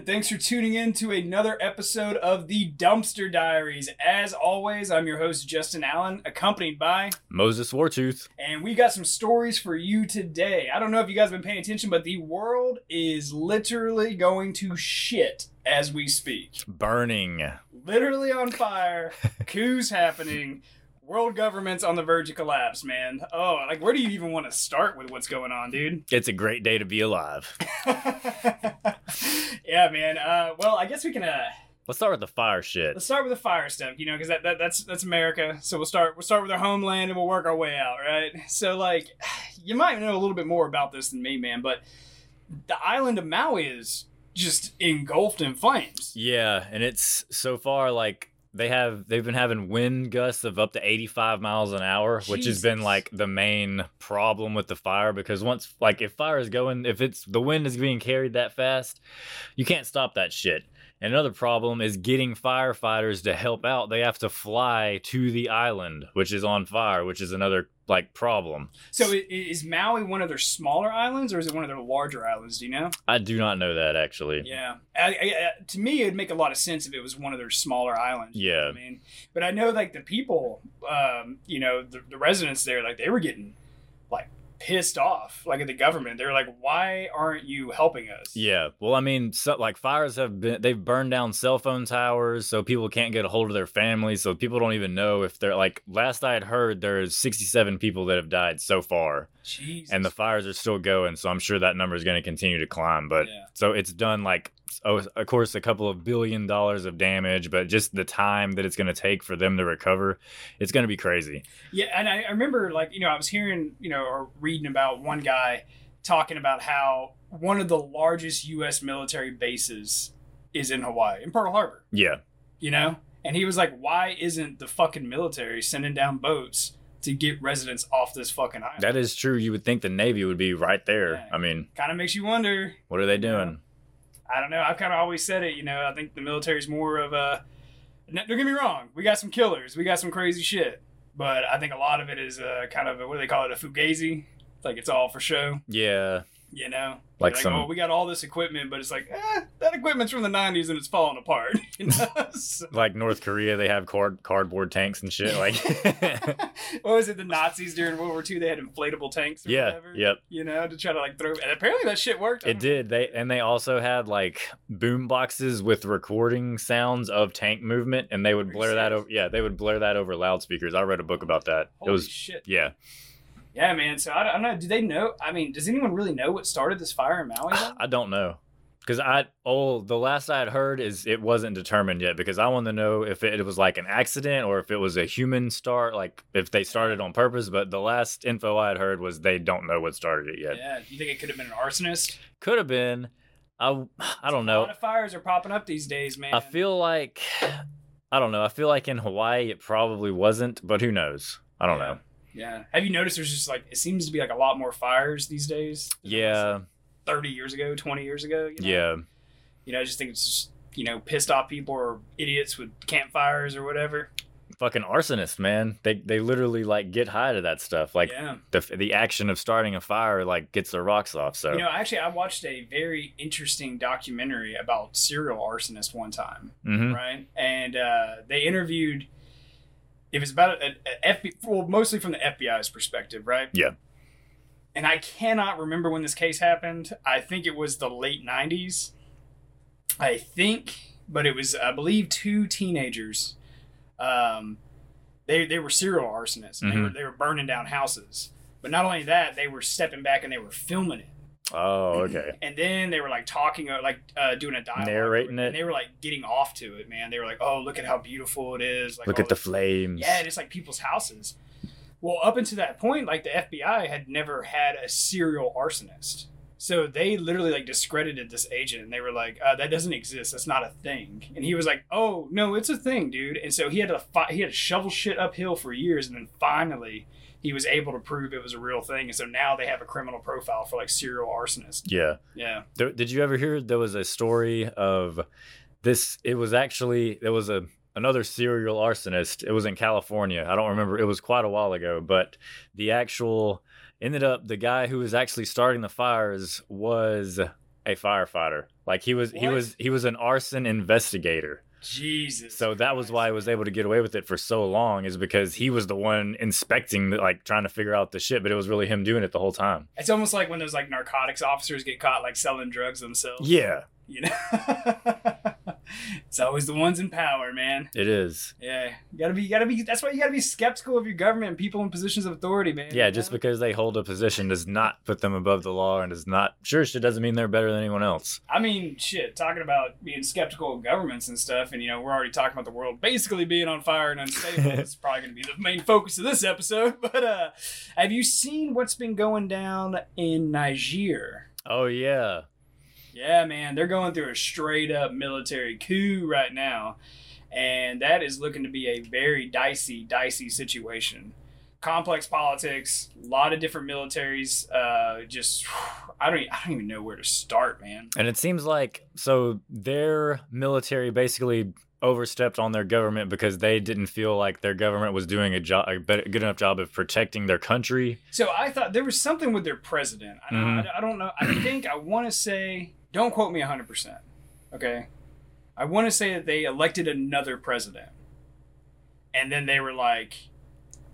Thanks for tuning in to another episode of the Dumpster Diaries. As always, I'm your host, Justin Allen, accompanied by, Moses Wartooth. and we got some stories for you today. I don't know if you guys have been paying attention, but the world is literally going to shit as we speak. Burning. Literally on fire, coups happening, world government's on the verge of collapse, man. Oh, like, where do you even want to start with what's going on, dude? It's a great day to be alive. yeah, man. Uh, well, I guess we can. Uh, Let's start with the fire shit. let's start with the fire stuff, you know, because that, that that's that's America. So we'll start we'll start with our homeland and we'll work our way out, right? So like, you might know a little bit more about this than me, man, but the island of Maui is just engulfed in flames. Yeah, and it's so far like they have they've been having wind gusts of up to 85 miles an hour, which has been like the main problem with the fire because once like if fire is going if it's the wind is being carried that fast, you can't stop that shit. And another problem is getting firefighters to help out. They have to fly to the island, which is on fire, which is another like problem. So is Maui one of their smaller islands or is it one of their larger islands? Do you know? I do not know that actually. Yeah, I, I, to me, it'd make a lot of sense if it was one of their smaller islands. you know Yeah. I mean, but I know like the people, um, you know, the, the residents there, like they were getting like pissed off, like at the government. they're like, "Why aren't you helping us?" Yeah, well, I mean, so, like fires have been they've burned down cell phone towers, so people can't get a hold of their families. So people don't even know if they're like. Last I had heard, there's 67 people that have died so far, Jesus. and the fires are still going. So I'm sure that number is going to continue to climb. But Yeah. so it's done like, Oh, of course, a couple of billion dollars of damage, but just the time that it's going to take for them to recover, it's going to be crazy. Yeah, and I, I remember like you know I was hearing you know or reading about one guy talking about how one of the largest U.S. military bases is in Hawaii, in Pearl Harbor. Yeah, you know? And he was like, why isn't the fucking military sending down boats to get residents off this fucking island? that is true. You would think the Navy would be right there. Yeah. I mean, kind of makes you wonder. what are they doing? I don't know. I've kind of always said it, you know, I think the military's more of a. Don't get me wrong. We got some killers. We got some crazy shit. But I think a lot of it is uh, kind of a, what do they call it? A fugazi. It's Like it's all for show, Yeah, you know? Like They're some- oh, we got all this equipment, but it's like, eh, that equipment's from the 90s and it's falling apart. You know? So- like North Korea, they have card cardboard tanks and shit. Like, what was it? The Nazis during World War II, they had inflatable tanks. Or yeah, whatever, yep, You know, to try to like throw. And apparently that shit worked. It don't- did. They and they also had like boom boxes with recording sounds of tank movement, and they would Are blare that over. Yeah, they would blare that over loudspeakers. I read a book about that. Holy it was shit. yeah. Yeah, man. So I don't, I don't know. Do they know? I mean, does anyone really know what started this fire in Maui? though? I don't know. Because I oh the last I had heard is it wasn't determined yet because I wanted to know if it, was like an accident or if it was a human start like if they started on purpose but the last info I had heard was they don't know what started it yet. yeah. You think it could have been an arsonist? Could have been. I I don't A know. lot of fires are popping up these days, man. I feel like I don't know. I feel like in Hawaii it probably wasn't, but who knows? I don't Yeah. know. Yeah. Have you noticed? There's just like it seems to be like a lot more fires these days. than it was, Yeah, like, Thirty years ago, twenty years ago. You know? yeah, You know, I just think it's just you know pissed off people or idiots with campfires or whatever. fucking arsonists, man. They they literally like get high to that stuff. Like yeah. the the action of starting a fire like gets their rocks off. So You know, actually, I watched a very interesting documentary about serial arsonists one time, Mhm. right? And uh, they interviewed. It was about a, a FBI, well, mostly from the FBI's perspective, right? Yeah. And I cannot remember when this case happened. I think it was the late '90s. I think, but it was, I believe, two teenagers. Um, they they were serial arsonists. And They were Mhm. they were burning down houses. But not only that, they were stepping back and they were filming it Oh, okay. and then they were like talking uh, like uh, doing a dialogue Narrating it? and they were like getting off to it man. They were like oh look at how beautiful it is. Like Look at the this- flames. yeah and it's like people's houses. Well up until that point like the fbi had never had a serial arsonist. So they literally like discredited this agent and they were like uh, that doesn't exist. That's not a thing. And he was like oh no it's a thing dude. And so he had to fi- he had to shovel shit uphill for years and then finally he was able to prove it was a real thing and so now they have a criminal profile for like serial arsonists Yeah. yeah There, did you ever hear there was a story of this? It was actually there was a another serial arsonist. It was in California. I don't remember. It was quite a while ago, but the actual ended up the guy who was actually starting the fires was a firefighter. Like he was he was he was an arson investigator. Jesus. So that was why I was able to get away with it for so long is because he was the one inspecting the, like trying to figure out the shit, but it was really him doing it the whole time. It's almost like when those like narcotics officers get caught like selling drugs themselves. Yeah, You know. it's always the ones in power, man. it is. Yeah, you gotta be, you gotta be. That's why you gotta be skeptical of your government and people in positions of authority, man. Yeah, just because they hold a position does not put them above the law and does not sure shit doesn't mean they're better than anyone else. I mean, shit. Talking about being skeptical of governments and stuff, and you know, we're already talking about the world basically being on fire and unstable. it's probably gonna be the main focus of this episode. But uh, have you seen what's been going down in Niger? Oh yeah. Yeah, man, they're going through a straight up military coup right now. And that is looking to be a very dicey, dicey situation. Complex politics, a lot of different militaries. Uh, just, I don't, I don't even know where to start, man. And it seems like so their military basically overstepped on their government because they didn't feel like their government was doing a job a good enough job of protecting their country. So I thought there was something with their president. I, Mhm. I, I don't know. I think I want to say, don't quote me 100%. Okay. I want to say that they elected another president. And then they were like,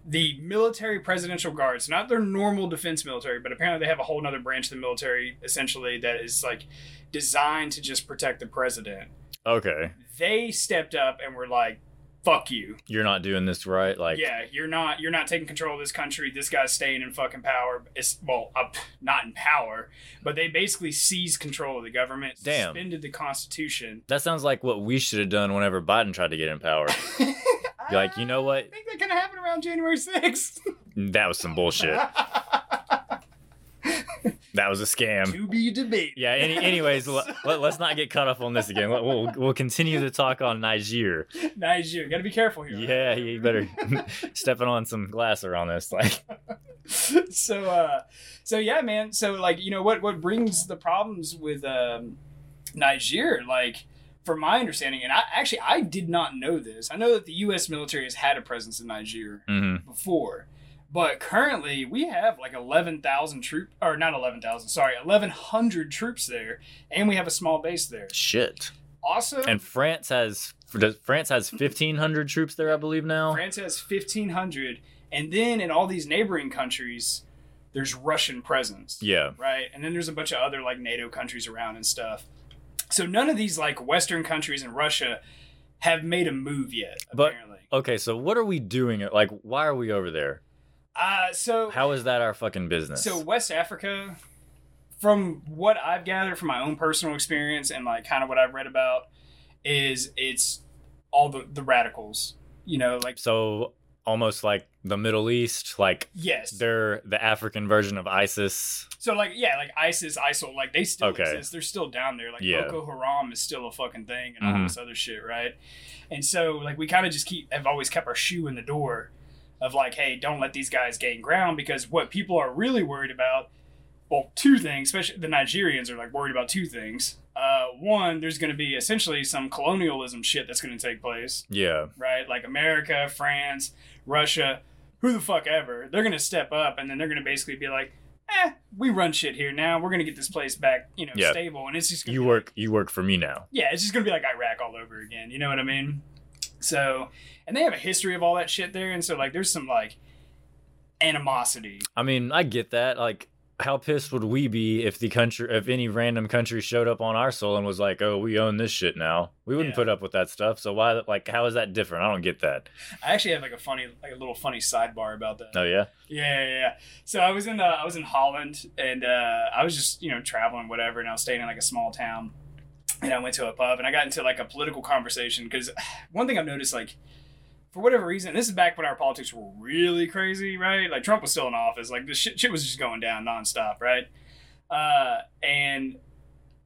the military presidential guards, not their normal defense military, but apparently they have a whole other branch of the military essentially that is like designed to just protect the president. Okay. They stepped up and were like, fuck you. You're not doing this right like yeah, you're not you're not taking control of this country. This guy's staying in fucking power. It's well, uh, not in power, but they basically seized control of the government, Damn. suspended the constitution. That sounds like what we should have done whenever Biden tried to get in power. Like, you know what? I think that kind of happened around January 6th. That was some bullshit. That was a scam. to be debated. Yeah. Any, anyways, let, let, us not get cut off on this again. We'll we'll continue to talk on Niger. Niger, gotta be careful here. Yeah, you better stepping on some glass around this. Like, so uh so yeah man so like you know what what brings the problems with um niger like from my understanding and i actually i did not know this i know that the u.s military has had a presence in niger mhm. before but currently we have like 11,000 troops or not 11,000 sorry 1,100 troops there and we have a small base there shit. also And France has does- France has fifteen hundred troops there, I believe now. France has 1,500 and then in all these neighboring countries there's russian presence Yeah. right? And then there's a bunch of other like NATO countries around and stuff. So none of these like Western countries and Russia have made a move yet. But- Apparently, Okay, so what are we doing? Like, why are we over there? Uh, so How is that our fucking business? so West Africa, from what I've gathered from my own personal experience and like kind of what I've read about, is it's all the the radicals. You know, like So almost like the Middle East, like yes, they're the African version of ISIS. So like yeah, like ISIS, ISIL, like they still Okay. exist. They're still down there. Like Yeah. Boko Haram is still a fucking thing and all Mhm. this other shit, right? And so like we kind of just keep have always kept our shoe in the door of like, hey, don't let these guys gain ground because what people are really worried about, well, two things, especially the Nigerians are like worried about two things. Uh, one, there's going to be essentially some colonialism shit that's going to take place Yeah. right? Like America, France, Russia, who the fuck ever. They're gonna step up and then they're gonna basically be like, eh, we run shit here now. We're gonna get this place back, you know, Yeah. stable. And it's just gonna You be work you work for me now. yeah, it's just gonna be like Iraq all over again. You know what I mean? So, and they have a history of all that shit there, and so like, there's some like animosity. I mean, I get that. Like, how pissed would we be if the country, if any random country showed up on our soil and was like, "Oh, we own this shit now"? We wouldn't Yeah. put up with that stuff. So why, like, how is that different? I don't get that. I actually have like a funny, like a little funny sidebar about that. Oh yeah, Yeah, yeah, yeah. So I was in uh, I was in Holland, and uh, I was just you know traveling whatever, and I was staying in like a small town, and I went to a pub, and I got into like a political conversation because one thing I've noticed like. For whatever reason, this is back when our politics were really crazy, right? Like Trump was still in office, like the shit, shit was just going down nonstop, right? Uh, and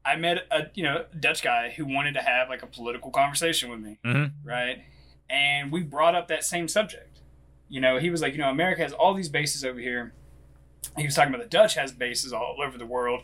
I met a you know Dutch guy who wanted to have like a political conversation with me, Mhm. right? And we brought up that same subject. You know, he was like, you know, America has all these bases over here. He was talking about the Dutch has bases all over the world.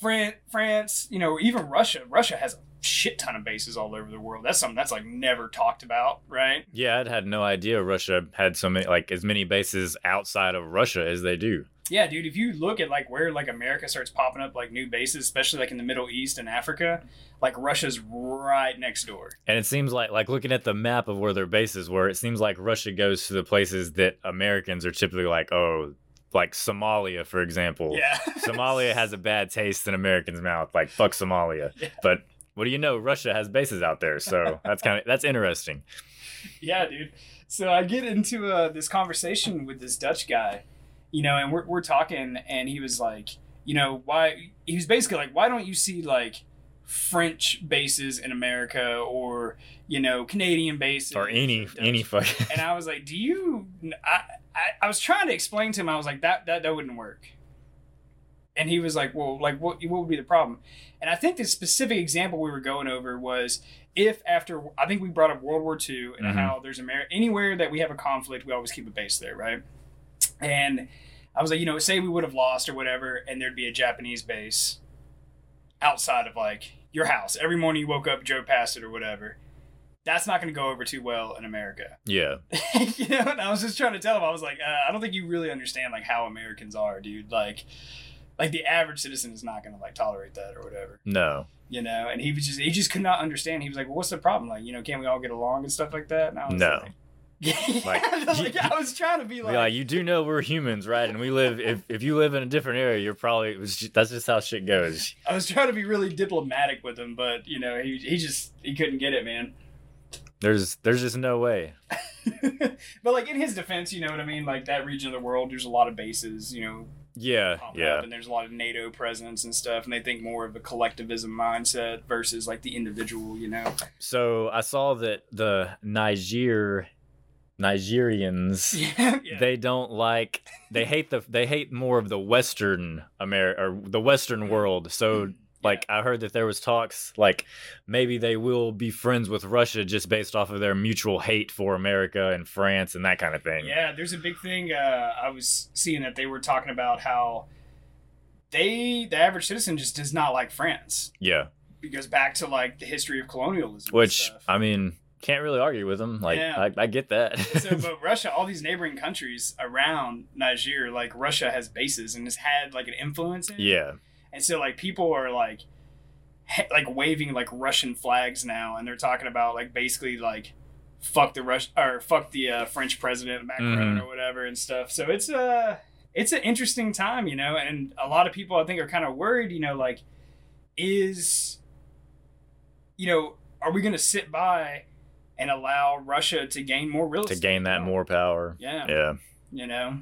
France, France, you know, even Russia. Russia has a shit ton of bases all over the world. That's something that's like never talked about, right? yeah. I'd had no idea Russia had so many, like, as many bases outside of Russia as they do. Yeah, dude. If you look at like where like America starts popping up like new bases, especially like in the Middle East and Africa, like Russia's right next door. And it seems like like looking at the map of where their bases were, it seems like Russia goes to the places that Americans are typically like, oh, like Somalia, for example. Yeah. Somalia has a bad taste in Americans' mouth. Like fuck Somalia. Yeah. But what do you know? Russia has bases out there, so that's kind of that's interesting. yeah, dude. So I get into uh, this conversation with this Dutch guy, you know, and we're, we're talking, and he was like, you know, why? He was basically like, why don't you see like French bases in America or you know Canadian bases Or any Dutch?" any fucking. And I was like, do you? I, I I was trying to explain to him. I was like, that that that wouldn't work. And he was like, well, like what what would be the problem? And I think the specific example we were going over was if after I think we brought up World War II and Mhm. how there's Amer- anywhere that we have a conflict, we always keep a base there, right? And I was like, you know, say we would have lost or whatever, and there'd be a Japanese base outside of like your house. Every morning you woke up, drove past it or whatever. That's not going to go over too well in America. Yeah, you know, and I was just trying to tell him, I was like, uh, I don't think you really understand like how Americans are, dude. Like, like the average citizen is not going to like tolerate that or whatever, no. you know. And he was just, he just could not understand. He was like, well, what's the problem? Like, you know, can't we all get along and stuff like that? And I was No. like, yeah, Like, like, you- I was trying to be like, like, you do know we're humans, right? And we live. If if you live in a different area, you're probably it was ju- that's just how shit goes. I was trying to be really diplomatic with him, but you know, he he just he couldn't get it, man. There's there's just no way. but like in his defense, you know what I mean? Like that region of the world, there's a lot of bases, you know, Yeah, yeah. and there's a lot of NATO presence and stuff, and they think more of a collectivism mindset versus like the individual, you know. So I saw that the Niger Nigerians Yeah, yeah. they don't like they hate the they hate more of the Western America or the Western world. So mm. Like I heard that there was talks like maybe they will be friends with Russia just based off of their mutual hate for America and France and that kind of thing. yeah, there's a big thing. Uh, I was seeing that they were talking about how they, the average citizen, just does not like France. Yeah. Because back to like the history of colonialism, Which. I mean, can't really argue with them. Like Yeah. I, I get that. so, but Russia, all these neighboring countries around Niger, like Russia has bases and has had like an influence in. it. yeah. And so like people are like like waving like Russian flags now and they're talking about like basically like fuck the Rush or fuck the uh, French president Macron Mhm. or whatever and stuff. So it's uh it's an interesting time, you know, and a lot of people I think are kind of worried, you know, like is you know, are we going to sit by and allow Russia to gain more real To gain that more power. Yeah. Yeah. You know.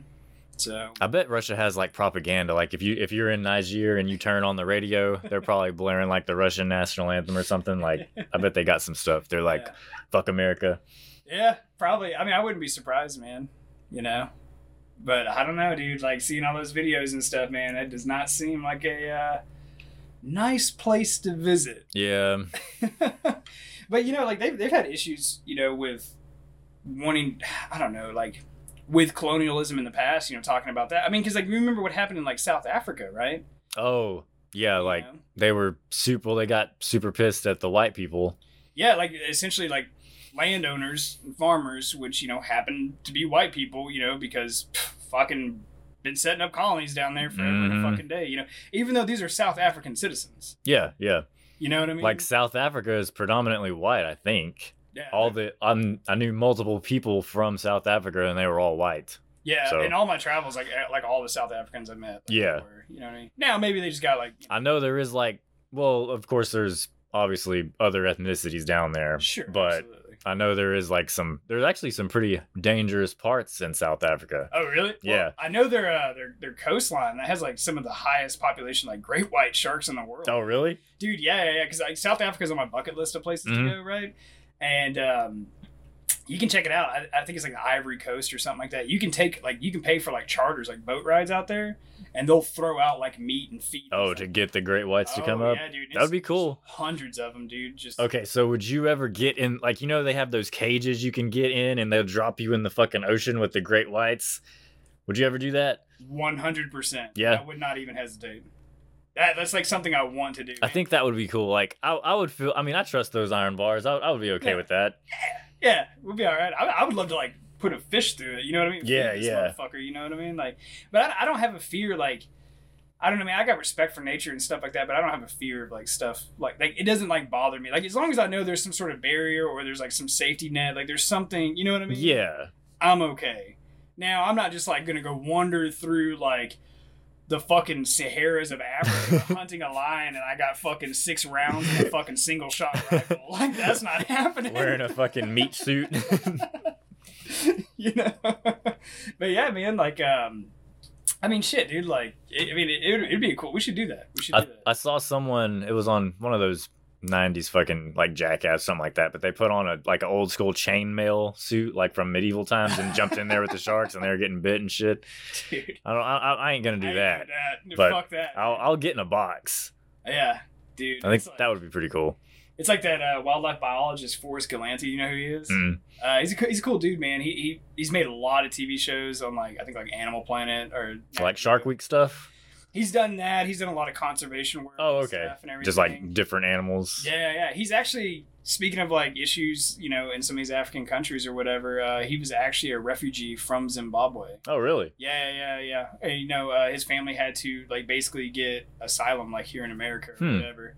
So I bet Russia has like propaganda. Like if you if you're in Niger and you turn on the radio, they're probably blaring like the Russian national anthem or something. Like I bet they got some stuff. They're like, yeah. "Fuck America." Yeah, probably. I mean, I wouldn't be surprised, man. You know, but I don't know, dude. Like seeing all those videos and stuff, man. that does not seem like a uh, nice place to visit. Yeah, but you know, like they've they've had issues, you know, with wanting. I don't know, like with colonialism in the past. You know, talking about that. I mean, because like remember what happened in like South Africa, right? Oh, yeah. You Like know? they were super. Well, They got super pissed at the white people. yeah, like essentially like landowners and farmers, which you know happen to be white people, you know, because pff, fucking been setting up colonies down there and Mhm. a fucking day, you know. Even though these are South African citizens, Yeah, yeah. you know what I mean? Like South Africa is predominantly white. I think yeah, all the I'm, I knew multiple people from South Africa and they were all white. yeah. so- In all my travels, like eh, like all the South Africans I met, like, Yeah. were, you know what I mean. Now maybe they just got like I know there is like, well, of course there's obviously other ethnicities down there, sure, but absolutely. I know there is like some. There's actually some pretty dangerous parts in South Africa. Oh really? Well, Yeah. I know their uh, their their coastline that has like some of the highest population like great white sharks in the world. Oh, really? dude yeah yeah yeah because like south africa's on my bucket list of places Mhm. to go right and um you can check it out I, I think it's like the ivory coast or something like that you can take like you can pay for like charters like boat rides out there and they'll throw out like meat and feed and Oh, to get the great whites to come Oh, up. yeah, dude. That would be cool. hundreds of them dude just Okay, so would you ever get in? Like, you know, they have those cages you can get in, and they'll drop you in the fucking ocean with the great whites. Would you ever do that? 100% Yeah. i would not even hesitate that, that's like something i want to do I think that would be cool. Like, I, I would feel. I mean, I trust those iron bars. I, I would be okay Yeah. with that. yeah yeah, we'll be all right I, I would love to like put a fish through it. You know what I mean? Yeah, this yeah. Motherfucker, you know what I mean? Like, but I, I don't have a fear like. I don't know, man. I got respect for nature and stuff like that, but I don't have a fear of like stuff like like it doesn't like bother me. Like as long as I know there's some sort of barrier or there's like some safety net, like there's something, you know what I mean? Yeah. I'm okay. Now I'm not just like gonna go wander through like the fucking Saharas of Africa hunting a lion and I got fucking six rounds in a fucking single shot rifle. Like that's not happening. Wearing a fucking meat suit. you know. but yeah, man, like um I mean shit, dude, like it, I mean it, it'd, it'd be cool. We should do that. We should do I, that. I saw someone. It was on one of those '90s fucking like jackass something like that. But they put on a like an old school chainmail suit like from medieval times and jumped in there with the sharks and they were getting bit and shit. dude. I don't. I, I ain't gonna do I that. that. but Fuck that. I'll I'll get in a box. yeah, dude. I think like, that would be pretty cool. it's like that uh, wildlife biologist Forrest Galante. You know who he is? Mm. Uh, he's a he's a cool dude, man. He, he he's made a lot of TV shows on like I think like Animal Planet or Like Shark Week stuff. He's done that. He's done a lot of conservation work. Oh, and okay. stuff and everything. Just like different animals. yeah, yeah. He's actually speaking of like issues, you know, in some of these African countries or whatever. Uh, he was actually a refugee from Zimbabwe. Oh, really? Yeah, yeah, yeah. And, you know, uh, his family had to like basically get asylum like here in America or Hmm. whatever.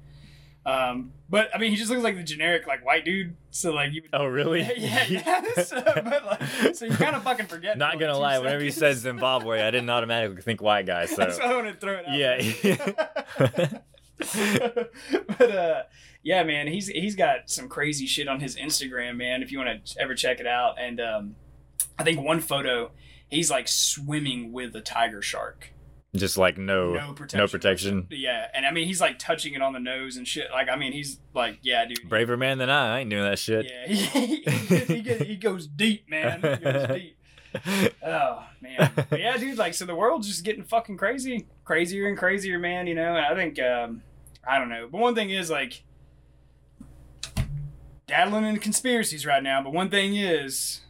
Um, but I mean, he just looks like the generic like white dude. So like you Oh, really? yeah, yeah. So, but like, so you kind of fucking forget. Not gonna lie, whenever you said. Zimbabwe, I didn't automatically think white guy. So That's why I want to throw it out. Yeah. but uh, yeah, man, he's he's got some crazy shit on his Instagram, man. If you want to ever check it out, and um, I think one photo, he's like swimming with a tiger shark. Just like no, No protection. no protection. Yeah, and I mean he's like touching it on the nose and shit. Like I mean he's like, yeah, dude. Braver man than I. I ain't doing that shit. Yeah, he, he, he, he goes deep, man. He goes deep. Oh man, But yeah, dude. Like, so the world's just getting fucking crazy, crazier and crazier, man. You know, and I think, um, I don't know. But one thing is like, dabbling in conspiracies right now. But one thing is,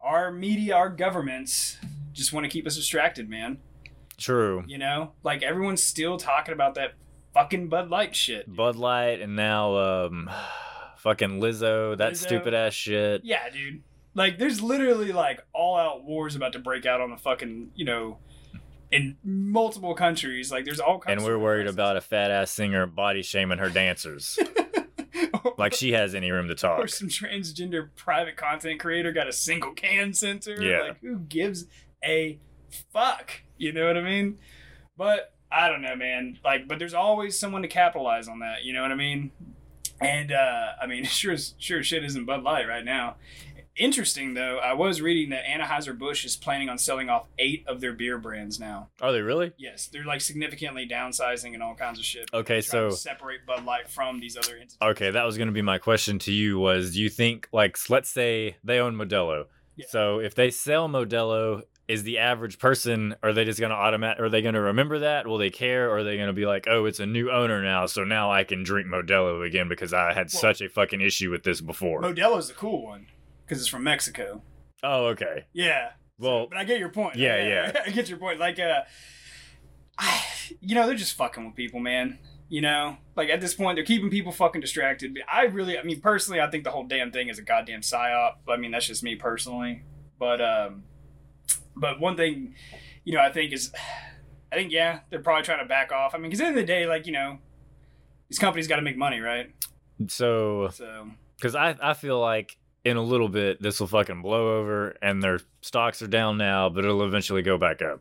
our media, our governments, just want to keep us distracted, man. True. You know, like everyone's still talking about that fucking Bud Light shit. Bud Light and now um fucking Lizzo, that Lizzo. stupid ass shit. Yeah, dude. Like, there's literally like all out wars about to break out on the fucking, you know, in multiple countries. Like, there's all kinds. And we're worried about a fat ass singer body shaming her dancers. like she has any room to talk. or some transgender private content creator got a single can censor. Yeah. Like, who gives a fuck? You know what I mean? But I don't know, man. Like, but there's always someone to capitalize on that. You know what I mean? And uh, I mean, sure, as- sure as shit isn't Bud Light right now. Interesting though, I was reading that Anheuser Busch is planning on selling off eight of their beer brands now. Are they really? Yes, they're like significantly downsizing and all kinds of shit. Okay, so- separate Bud Light from these other entities. Okay, that was going to be my question to you was do you think like let's say they own Modelo. Yeah. So if they sell Modelo is the average person are they just going to automatic are they going to remember that? Will they care or are they going to be like, "Oh, it's a new owner now, so now I can drink Modelo again because I had Well- such a fucking issue with this before." Modelo's the cool one because it's from Mexico. oh, okay. Yeah. Well, But I get your point. Yeah, I- yeah. I get your point. Like, uh, I, you know, they're just fucking with people, man. You know, like at this point, they're keeping people fucking distracted. But I really, I mean, personally, I think the whole damn thing is a goddamn psyop. I mean, that's just me personally. But, um, but one thing, you know, I think is, I think yeah, they're probably trying to back off. I mean, because at the end of the day, like you know, these companies got to make money, right? so So Because I, I feel like in a little bit this will fucking blow over and their stocks are down now, but it'll eventually go back up.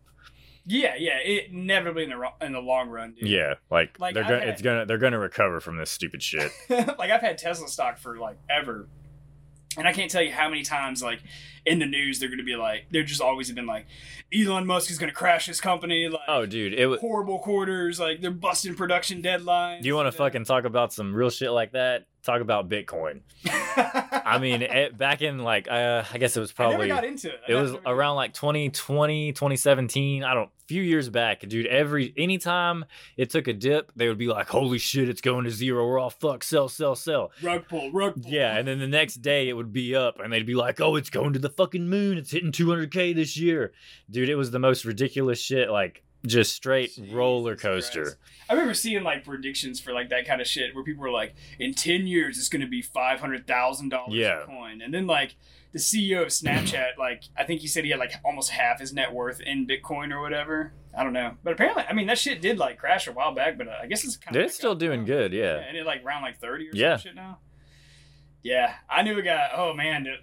yeah, yeah, it inevitably in the ro- in the long run, dude. Yeah, like, Like, they're I've gonna had- it's gonna they're gonna recover from this stupid shit. like I've had Tesla stock for like ever. And I can't tell you how many times, like in the news, they're going to be like, they're just always been like, Elon Musk is going to crash his company. Like, oh, dude, it was. horrible quarters. Like, they're busting production deadlines. Do you want to fucking talk about some real shit like that? Talk about Bitcoin. I mean, it, back in like uh, I guess it was probably, I never got into it. I it was around like 2020 2017 i don't few years back dude every anytime it took a dip they would be like holy shit it's going to zero. We're all fuck sell sell sell. Rug pull, rug pull. yeah and then the next day it would be up and they'd be like oh it's going to the fucking moon. It's hitting 200k this year. Dude it was the most ridiculous shit like just straight Jesus roller coaster. Christ. I remember seeing like predictions for like that kind of shit where people were like, in ten years it's gonna be five hundred thousand dollars Yeah. a coin, and then like the CEO of Snapchat, like I think he said he had like almost half his net worth in Bitcoin or whatever. I don't know, but apparently, I mean that shit did like crash a while back, but uh, I guess it's kind of It's still doing good, yeah. and it like round like thirty or Yeah. some shit now. Yeah, I knew a guy. Oh man, dude.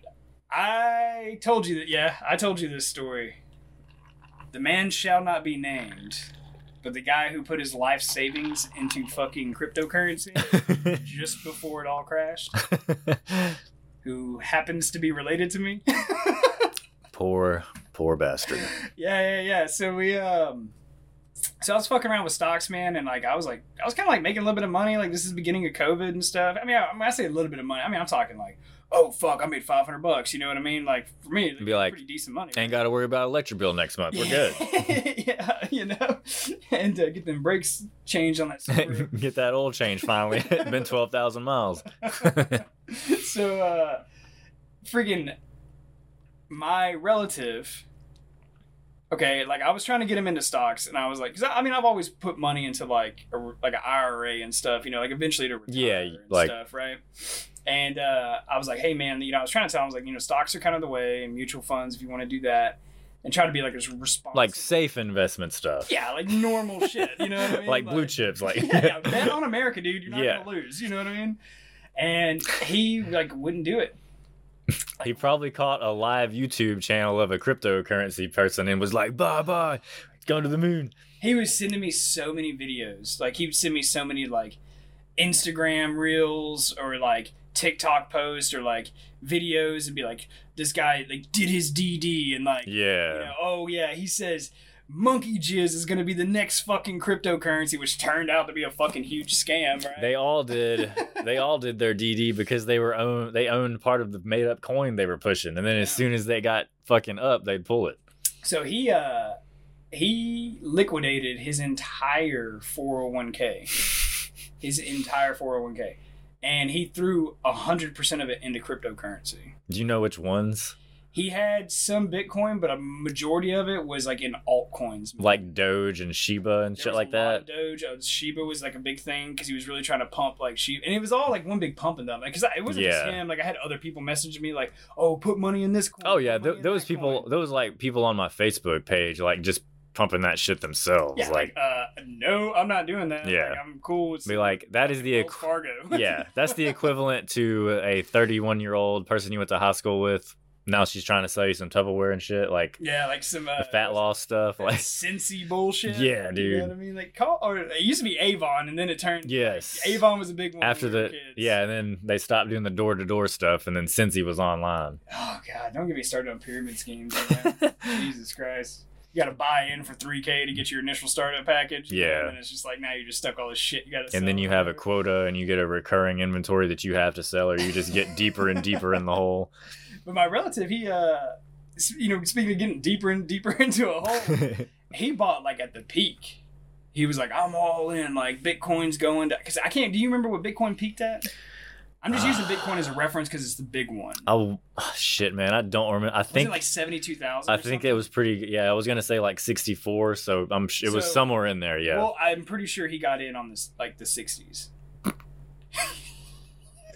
I told you that. Yeah, I told you this story. The man shall not be named, but the guy who put his life savings into fucking cryptocurrency just before it all crashed, who happens to be related to me. poor, poor bastard. yeah, yeah, yeah. So we um so I was fucking around with stocks, man, and like I was like I was kind of like making a little bit of money. Like this is the beginning of COVID and stuff. I mean, I, I say a little bit of money. I mean, I'm talking like, oh fuck, I made 500 bucks. You know what I mean? Like for me, it'd Be like, pretty decent money. Ain't got to worry about electric bill next month. We're good. yeah, you know, and uh, get them brakes changed on that. Get that oil change finally. It's been 12,000 miles. so, uh, freaking, my relative. Okay, like I was trying to get him into stocks, and I was like, cause I, I mean, I've always put money into like a, like an IRA and stuff, you know, like eventually to retire Yeah, and like- stuff, right? And uh, I was like, hey man, you know, I was trying to tell him, I was like, you know, stocks are kind of the way, and mutual funds if you want to do that, and try to be like as responsible. Like safe investment stuff. yeah, like normal shit, you know what I mean? Like blue chips. Like, yeah, yeah, bet on America, dude. You're not Yeah. gonna lose. You know what I mean? And he like wouldn't do it. He probably caught a live YouTube channel of a cryptocurrency person and was like, bye bye, going to the moon. He was sending me so many videos. Like he would send me so many like Instagram reels or like TikTok posts or like videos and be like, this guy like did his DD and like Yeah. you know, oh yeah, he says monkey jizz is gonna be the next fucking cryptocurrency, which turned out to be a fucking huge scam, right? They all did. They all did their DD because they were own. They owned part of the made up coin they were pushing, and then as soon as they got fucking up, they'd pull it. So he uh he liquidated his entire 401k. His entire 401k. And he threw 100% of it into cryptocurrency. Do you know which ones? He had some Bitcoin, but a majority of it was like in altcoins. Like Doge and Shiba and There shit like that. Doge, uh, Shiba was like a big thing because he was really trying to pump like Shiba, and it was all like one big pump in them. Because it wasn't just him. Like I had other people messaging me like, "Oh, put money in this coin." Oh yeah, th- those people, coin." those like people on my Facebook page, like just pumping that shit themselves. Yeah, like, like, uh, no, I'm not doing that. Yeah. like, I'm cool. With be like, that is the equ- Fargo. yeah, that's the equivalent to a 31 year old person you went to high school with. Now she's trying to sell you some Tupperware and shit, like yeah, like some uh, fat loss stuff. Like, Scentsy bullshit. Yeah, dude. You know what I mean? Like, call or it used to be Avon, and then it turned. yes, like, Avon was a big one after the kids. yeah, and then they stopped doing the door to door stuff, and then Scentsy was online. Oh god, don't get me started on pyramid schemes. man. Jesus Christ. You got to buy in for 3K to get your initial startup package. Yeah. And then it's just like now you just stuck all this shit you got to and then you have a quota, and you get a recurring inventory that you have to sell, or you just get deeper and deeper in the hole. But my relative, he, uh, you know, speaking of getting deeper and deeper into a hole, he bought like at the peak. He was like, I'm all in, like Bitcoin's going to. Because I can't, do you remember what Bitcoin peaked at? I'm just using Bitcoin as a reference because it's the big one. oh shit, man, I don't remember. I think it like 72,000? I think something? it was pretty. Yeah, I was gonna say like sixty four, so I'm. It was somewhere in there. Yeah. Well, I'm pretty sure he got in on this, like the 60s.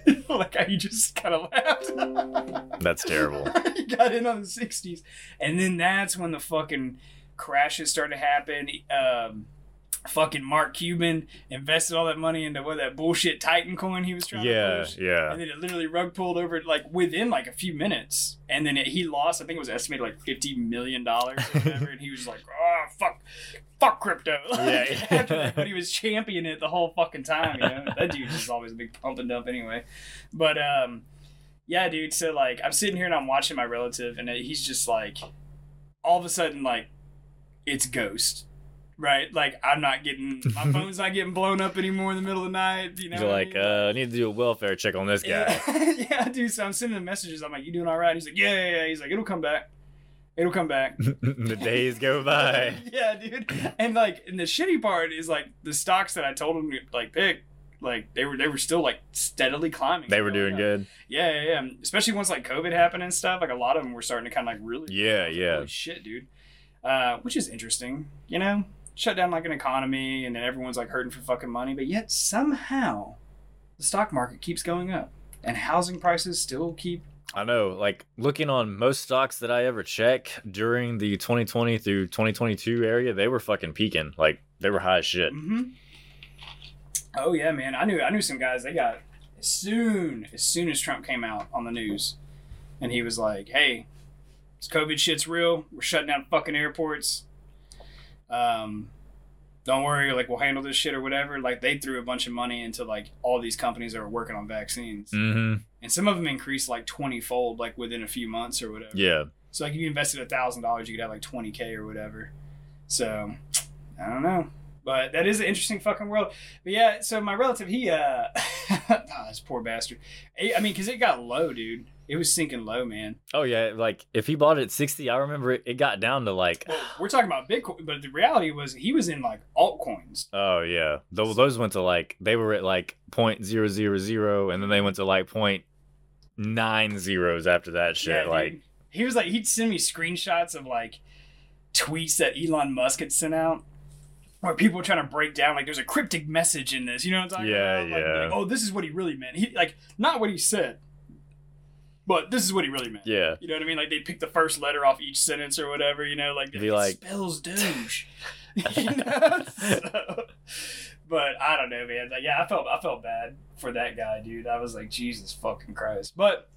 like how you just kind of laughed. That's terrible. he got in on the 60s. And then that's when the fucking crashes started to happen. Um, fucking Mark Cuban invested all that money into what that bullshit Titan coin he was trying to yeah, push. yeah. And then it literally rug pulled over like within like a few minutes. And then it, he lost, I think it was estimated like $50 million or whatever. and he was like, oh, fuck, fuck crypto. Yeah, yeah. After that, but he was championing it the whole fucking time, you know? that dude's just always a big pump and dump anyway. But, um, yeah, dude. So, like, I'm sitting here and I'm watching my relative, and he's just like, all of a sudden, like, it's Ghost. Right, like I'm not getting my phone's not getting blown up anymore in the middle of the night. You know, You're what I like, mean? uh, I need to do a welfare check on this guy. Yeah, yeah, dude. So I'm sending him messages. I'm like, "You doing all right?" He's like, "Yeah, yeah, yeah." He's like, "It'll come back. It'll come back." the days go by. yeah, dude. And like, and the shitty part is like the stocks that I told him to like pick, like they were they were still like steadily climbing. They were doing yeah. good. Yeah, yeah, yeah. Especially once like COVID happened and stuff. Like a lot of them were starting to kind of like really. Yeah, I was like, yeah. Holy shit, dude. Uh, which is interesting, you know. Shut down like an economy, and then everyone's like hurting for fucking money. But yet somehow, the stock market keeps going up, and housing prices still keep. I know, like looking on most stocks that I ever check during the 2020 through 2022 area, they were fucking peaking. Like they were high as shit. hmm Oh yeah, man. I knew I knew some guys. They got as soon as soon as Trump came out on the news, and he was like, "Hey, this COVID shit's real. We're shutting down fucking airports. Um, don't worry. Like we'll handle this shit or whatever." Like they threw a bunch of money into like all these companies that were working on vaccines, hmm and some of them increased like twenty fold, like within a few months or whatever. Yeah. So like if you invested a thousand dollars, you could have like twenty k or whatever. So I don't know, but that is an interesting fucking world. But yeah, so my relative, he uh, oh, this poor bastard. I I mean, because it got low, dude. It was sinking low, man. Oh yeah. Like if he bought it at 60, I remember it, it got down to like. Well, we're talking about Bitcoin, but the reality was he was in like altcoins. Oh yeah, those those went to like they were at like point zero zero zero, and then they went to like point nine zeros after that shit. Yeah, dude. like he was like he'd send me screenshots of like tweets that Elon Musk had sent out. Where people were trying to break down, like there's a cryptic message in this, you know what I'm talking Yeah, about? Like, yeah. like, oh, this is what he really meant. He like not what he said, but this is what he really meant. yeah, You know what I mean? Like they pick the first letter off each sentence or whatever. You know, like Be it like- spells douche. you know? So, but I don't know, man. Like, yeah, I felt I felt bad for that guy, dude. I was like, Jesus fucking Christ. But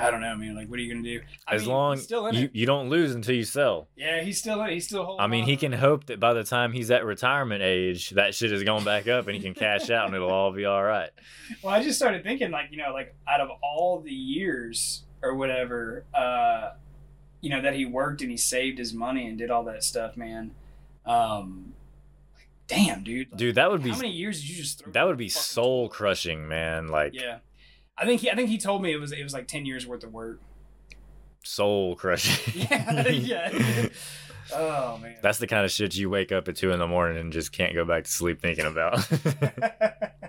I don't know, man. Like, what are you gonna do? I as mean, long still in you it. you don't lose until you sell. Yeah, he's still in it. He's still holding. I mean, on. he can hope that by the time he's at retirement age, that shit is going back up and he can cash out and it'll all be all right. Well, I just started thinking, like, you know, like out of all the years or whatever, uh, you know, that he worked and he saved his money and did all that stuff, man. Um, like, damn, dude. Like, Dude, that would be how many years did you just throw? that would be soul crushing, man. Like Yeah, I think he, I think he told me it was it was like ten years worth of work. soul crushing. Yeah, yeah. oh man. That's the kind of shit you wake up at two in the morning and just can't go back to sleep thinking about.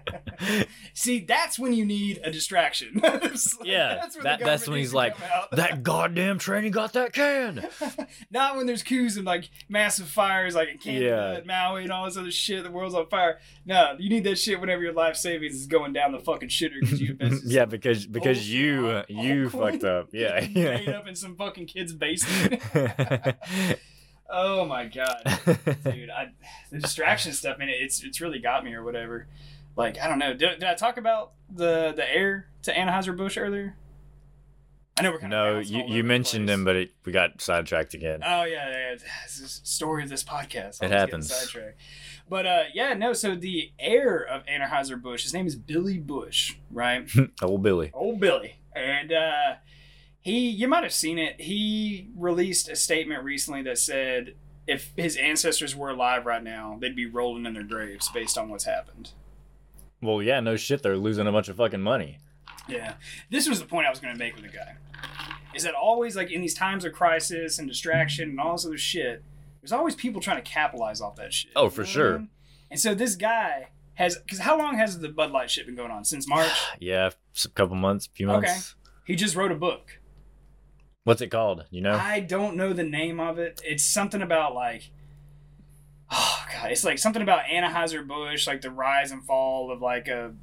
See, that's when you need a distraction. Like, Yeah, that's when that- that's when he's like, that goddamn train got that can. Not when there's coups and like massive fires like in Canada Yeah. and Maui and all this other shit. The world's on fire. No, you need that shit whenever your life savings is going down the fucking shitter because you invested. yeah, because because Old- you old uh, you fucked up. Yeah. made up in some fucking kid's basement. oh my god, dude! I, the distraction stuff, man, it's it's really got me or whatever. Like I don't know. Did, did I talk about the the heir to Anheuser Busch earlier? I know we're kind no, of you you mentioned him, but it, we got sidetracked again. Oh yeah, yeah. This is the story of this podcast. It Always getting happens. But uh, yeah, no. So the heir of Anheuser Busch, his name is Billy Busch, right? Old Billy. Old Billy, and uh, he, you might have seen it. He released a statement recently that said if his ancestors were alive right now, they'd be rolling in their graves based on what's happened. Well, yeah, no shit. They're losing a bunch of fucking money. Yeah, this was the point I was going to make with the guy. Is that always like in these times of crisis and distraction and all this other shit? There's always people trying to capitalize off that shit. Oh, You for know what I sure. mean? And so this guy has because how long has the Bud Light shit been going on? Since March. Yeah, a couple months, few months. Okay. he just wrote a book. What's it called? You know? I don't know the name of it. It's something about like. Oh god, it's like something about Anheuser Busch, like the rise and fall of like a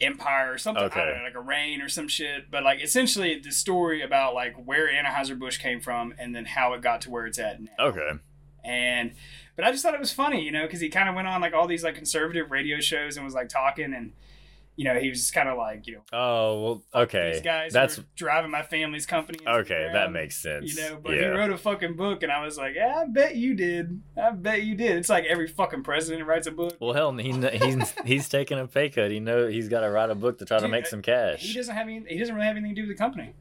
empire or something. I Okay. don't know, like a reign or some shit. But like essentially the story about like where Anheuser Busch came from and then how it got to where it's at now. Okay. And but I just thought it was funny, you know, because he kind of went on like all these like conservative radio shows and was like talking and. You know, he was just kind of like, you know, Oh well. Okay. these guys That's driving my family's company. into the okay. That makes sense. You know, but he wrote a fucking book, and I was like, yeah, I bet you did. I bet you did. It's like every fucking president writes a book. Well, hell, he he's he's taking a pay cut. He know he's got to write a book to try to make some cash. He doesn't have any. He doesn't really have anything to do with the company.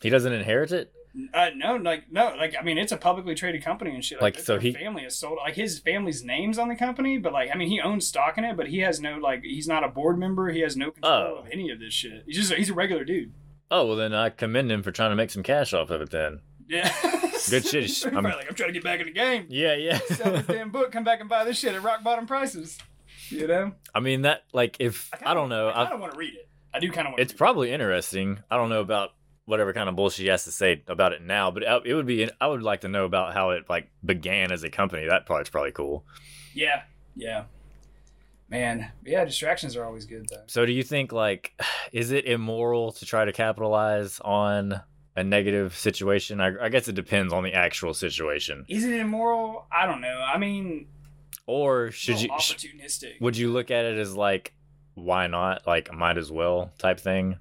He doesn't inherit it. Uh, no, like no, like I mean, it's a publicly traded company and shit. Like, this. so he- family has sold like his family's names on the company, but like I mean, he owns stock in it, but he has no like he's not a board member. He has no control Oh. of any of this shit. He's just he's a regular dude. Oh well, then I commend him for trying to make some cash off of it. Then. Yeah, Good shit. I'm- like I'm trying to get back in the game. Yeah, yeah. Sell this damn book. Come back and buy this shit at rock bottom prices. You know. I mean that like if kinda I don't know, I I, of want to read it. I do kind of want. it's probably interesting. I don't know about whatever kind of bullshit he has to say about it now. But uh, it would be I would like to know about how it like began as a company. That part's probably cool. Yeah, yeah. Man, yeah, distractions are always good though. So do you think like is it immoral to try to capitalize on a negative situation? I, I guess it depends on the actual situation. Is it immoral? I don't know. I mean, Or should you little sh- opportunistic? would you look at it as like why not like might as well type thing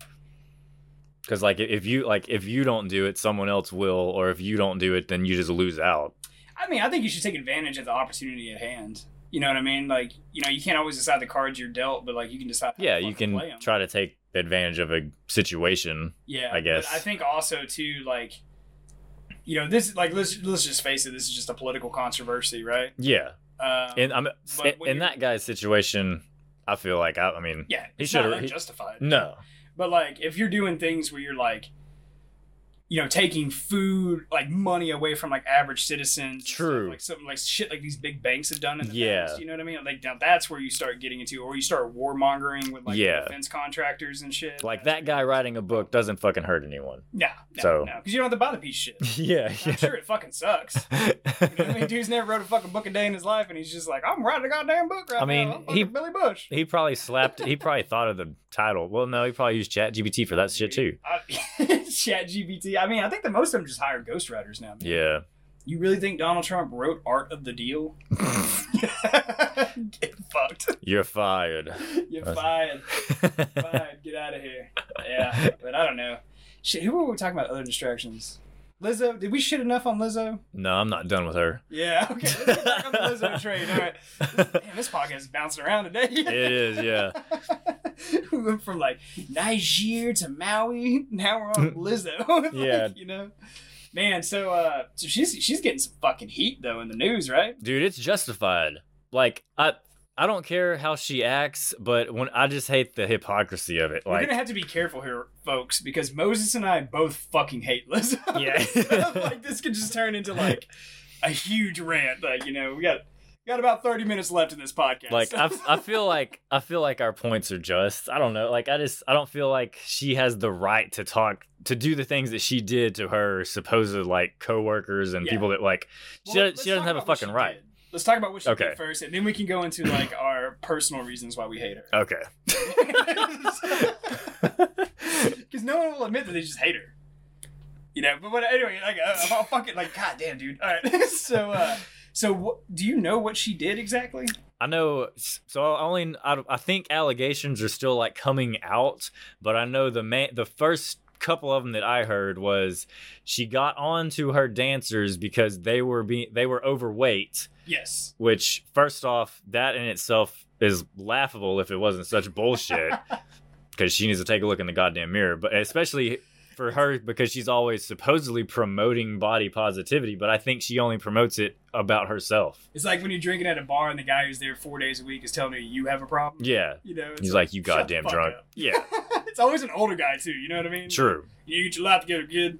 because like if you like if you don't do it someone else will or if you don't do it then you just lose out I mean, I think you should take advantage of the opportunity at hand. You know what I mean? Like, you know, you can't always decide the cards you're dealt, but like you can decide. Yeah you can try to take advantage of a situation Yeah, I guess. But I think also too, like, you know, this like let's let's just face it, this is just a political controversy, right? yeah Um, and i'm in, in that guy's situation i feel like i, I mean yeah, he not he- unjustified. no But like, if you're doing things where you're like, you know, taking food like money away from like average citizens, stuff, True. like something like shit like these big banks have done in the Yeah. past. You know what I mean? Like now that's where you start getting into, or you start warmongering with like Yeah. defense contractors and shit. like that guy writing a book doesn't fucking hurt anyone No, no, So- no, because you don't have to buy the piece of shit. yeah I'm sure it fucking sucks. You know I mean, dude's never wrote a fucking book a day in his life, and he's just like, I'm writing a goddamn book right I mean, now. He- Billy Busch. he probably slapped he probably thought of the title well no he probably used chat gpt for that shit too Chat GPT. I mean, I think that most of them just hire ghostwriters now. Man. yeah You really think Donald Trump wrote Art of the Deal? Get fucked. You're fired. You're fired. Fired. Get out of here. Yeah, but I don't know. Shit, who were we talking about other distractions? Lizzo? Did we shit enough on Lizzo? no, I'm not done with her. Yeah, okay. Let's get back on the Lizzo train. All right. Damn, this podcast is bouncing around today. It is, yeah. we went from like Niger to Maui. Now we're on Lizzo. Like, Yeah. You know? Man, so uh so she's she's getting some fucking heat though in the news, right? Dude, it's justified. Like I I don't care how she acts, but when I just hate the hypocrisy of it. We're gonna have to be careful here, folks, because Moses and I both fucking hate Lizzo. Yeah. Like this could just turn into like a huge rant. Like, you know, we got got about thirty minutes left in this podcast. like I, I feel like I feel like our points are just. I don't know. Like I just I don't feel like she has the right to talk to do the things that she did to her supposed like coworkers and Yeah. people that like she, Well, she, she doesn't have a fucking right. did. Let's talk about what she Okay. did first, and then we can go into like our personal reasons why we hate her. Okay. Because no one will admit that they just hate her. You know, but what, anyway, like, uh, I'll fucking, like, god damn, dude. All right. so, uh, so what, do you know what she did exactly? I know. So I only I, I think allegations are still like coming out, but I know the man the first couple of them that I heard was she got on to her dancers because they were being they were overweight. Yes. Which first off, that in itself is laughable if it wasn't such bullshit. Because she needs to take a look in the goddamn mirror, but especially for her because she's always supposedly promoting body positivity, but I think she only promotes it about herself. It's like when you're drinking at a bar and the guy who's there four days a week is telling you you have a problem. Yeah, You know, it's he's like, "You shut the goddamn drunk." up. Yeah, it's always an older guy too. You know what I mean? true. You get your life together, kid.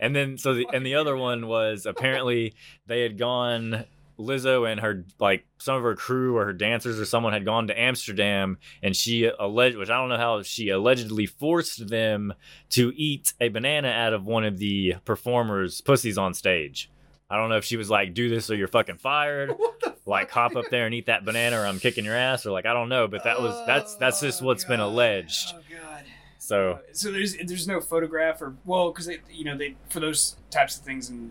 and then so the and the other one was apparently they had gone Lizzo and her like some of her crew or her dancers or someone had gone to Amsterdam and she alleged which I don't know how she allegedly forced them to eat a banana out of one of the performers pussies on stage. I don't know if she was like do this or you're fucking fired like fuck? hop up there and eat that banana or I'm kicking your ass or like I don't know but that was that's that's just Oh, what's been alleged. Oh god. So so there's there's no photograph or well because they you know they for those types of things and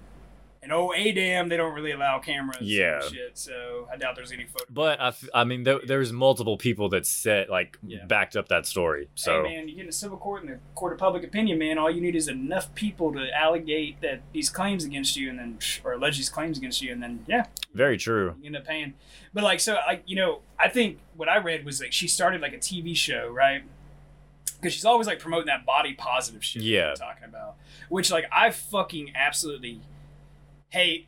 and oh a damn they don't really allow cameras Yeah. and shit so I doubt there's any photo. But I, f- I mean, there, there's multiple people that said like Yeah. backed up that story. So hey man, you get in a civil court and the court of public opinion, man. All you need is enough people to allegate that these claims against you, and then or allege these claims against you, and then yeah, very true. you end up paying. But like, so like you know, I think what I read was like she started like a TV show, right? Because she's always like promoting that body positive shit. Yeah. we're talking about, which like I fucking absolutely hate.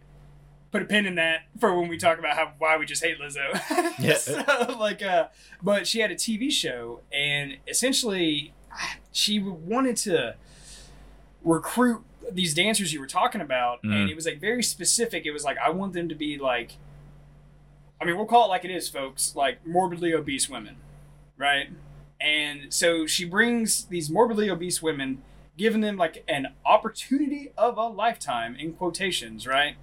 Put a pin in that for when we talk about how why we just hate Lizzo. Yeah. so, like, uh, but she had a TV show, and essentially, she wanted to recruit these dancers you were talking about, Mhm. and it was like very specific. It was like I want them to be like, I mean, we'll call it like it is, folks, like morbidly obese women, right? And so she brings these morbidly obese women giving them like an opportunity of a lifetime in quotations, right?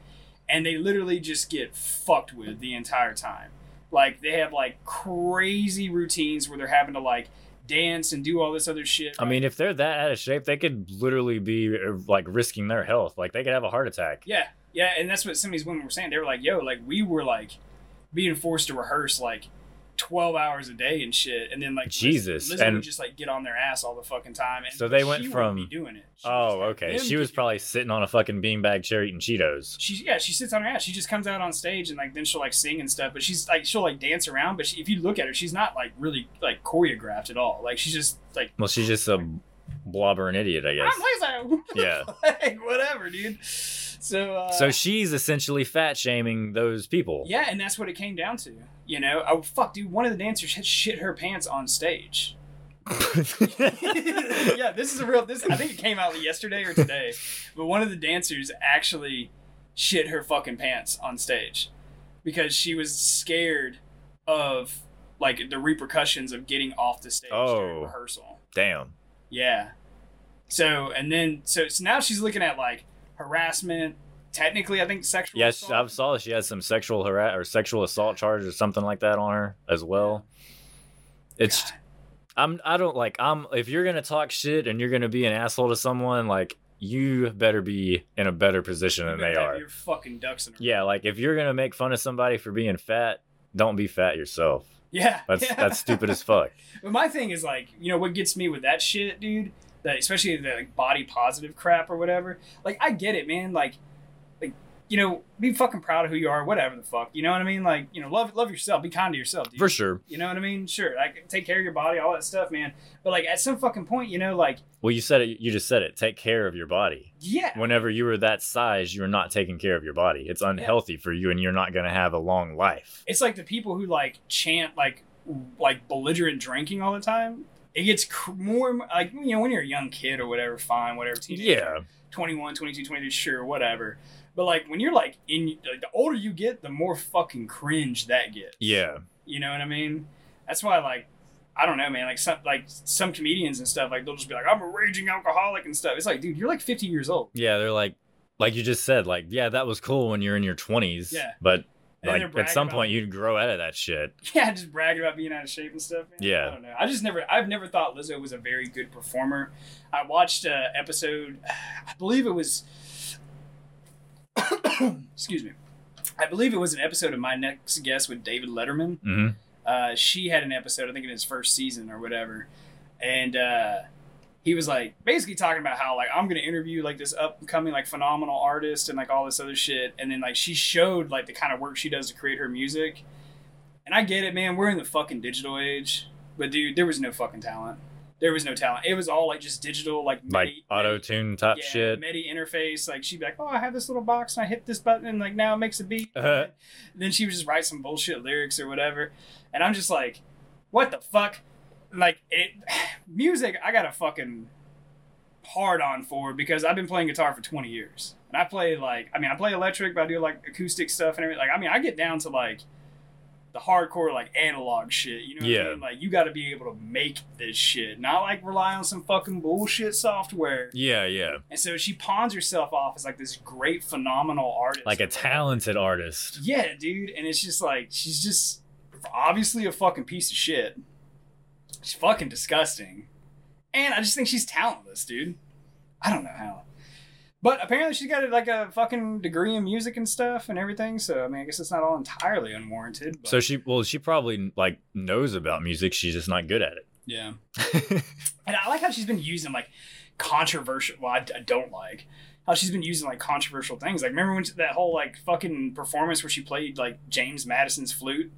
And they literally just get fucked with the entire time. Like they have like crazy routines where they're having to like dance and do all this other shit. I mean, if they're that out of shape, they could literally be uh, like risking their health. Like they could have a heart attack. Yeah, yeah, and that's what some of these women were saying. They were like, "Yo, like we were like being forced to rehearse like twelve hours a day and shit, and then like Liz- Jesus, Lizzo would and- just like get on their ass all the fucking time. And So they went from- be doing it. She Oh, okay. She was probably sitting on a fucking beanbag chair eating Cheetos. She yeah, she sits on her ass. She just comes out on stage and like then she'll like sing and stuff. But she's like she'll like dance around. But she, if you look at her, she's not like really like choreographed at all. Like she's just like Well, she's just a blobbering idiot, I guess. I'm Yeah. like whatever, dude. So uh, So she's essentially fat shaming those people. Yeah, and that's what it came down to. You know, oh fuck, dude, one of the dancers had shit her pants on stage. yeah, this is a real. This I think it came out yesterday or today, but one of the dancers actually shit her fucking pants on stage because she was scared of like the repercussions of getting off the stage during Oh. rehearsal. Damn. Yeah. So and then so, so now she's looking at like harassment. Technically, I think sexual. Yes, assault. I saw she has some sexual harass or sexual assault charge or something like that on her as well. It's God. I'm I don't like I'm if you're gonna talk shit and you're gonna be an asshole to someone like you better be in a better position You than they are. Your fucking ducks in a row. Yeah, like if you're gonna make fun of somebody for being fat, don't be fat yourself. Yeah. That's yeah. that's stupid as fuck. But my thing is like, you know, what gets me with that shit, dude, that especially the like, body positive crap or whatever. Like, I get it, man. Like, like you know, be fucking proud of who you are, whatever the fuck. You know what I mean? Like, you know, love love yourself, be kind to yourself, dude. For sure. You know what I mean? Sure, like take care of your body, all that stuff, man. But like at some fucking point, you know, like Well, you said it. You just said it. Take care of your body. yeah, Whenever you were that size, you were not taking care of your body. It's unhealthy for you, and you're not gonna have a long life. it's like the people who like chant like like belligerent drinking all the time. It gets cr- more like you know when you're a young kid or whatever, fine, whatever. Teenager, Yeah. 21, 22, 23, sure, whatever. But like when you're like in like, the older you get, the more fucking cringe that gets. Yeah. You know what I mean? That's why like I don't know, man. Like some like some comedians and stuff, like they'll just be like, "I'm a raging alcoholic" and stuff. It's like, dude, you're like 50 years old. Yeah. They're like, like you just said, like, yeah, that was cool when you're in your 20s. Yeah. But like at some point, you'd grow out of that shit. Yeah, just bragging about being out of shape and stuff. Man. Yeah. I don't know. I just never, I've never thought Lizzo was a very good performer. I watched a episode, I believe it was, excuse me, I believe it was an episode of My Next Guest with David Letterman. hmm Uh, she had an episode, I think in his first season or whatever, and uh, he was like basically talking about how like I'm gonna interview like this upcoming like phenomenal artist and like all this other shit, and then like she showed like the kind of work she does to create her music, and I get it, man. We're in the fucking digital age, but dude, there was no fucking talent. There was no talent. It was all like just digital, like Like auto tune type yeah, shit. MIDI interface. Like she'd be like, "Oh, I have this little box, and I hit this button, and like now it makes a beat." Uh-huh. then she would just write some bullshit lyrics or whatever, and I'm just like, "What the fuck?" Like it, music. I got a fucking hard on for because I've been playing guitar for 20 years, and I play like, I mean, I play electric, but I do like acoustic stuff and everything. Like, I mean, I get down to like the hardcore like analog shit. You know what Yeah. I mean? Like you got to be able to make this shit, not like rely on some fucking bullshit software. Yeah, yeah. And so she pawns herself off as like this great, phenomenal artist, Like a talented artist. Yeah, dude. And it's just like she's just obviously a fucking piece of shit. She's fucking disgusting. And I just think she's talentless, dude. I don't know how. But apparently she's got like a fucking degree in music and stuff and everything. So I mean, I guess it's not all entirely unwarranted. But, So she, well, she probably like knows about music. She's just not good at it. yeah. And I like how she's been using like controversial. Well, I, I don't like how she's been using like controversial things. Like remember when she- that whole like fucking performance where she played like James Madison's flute.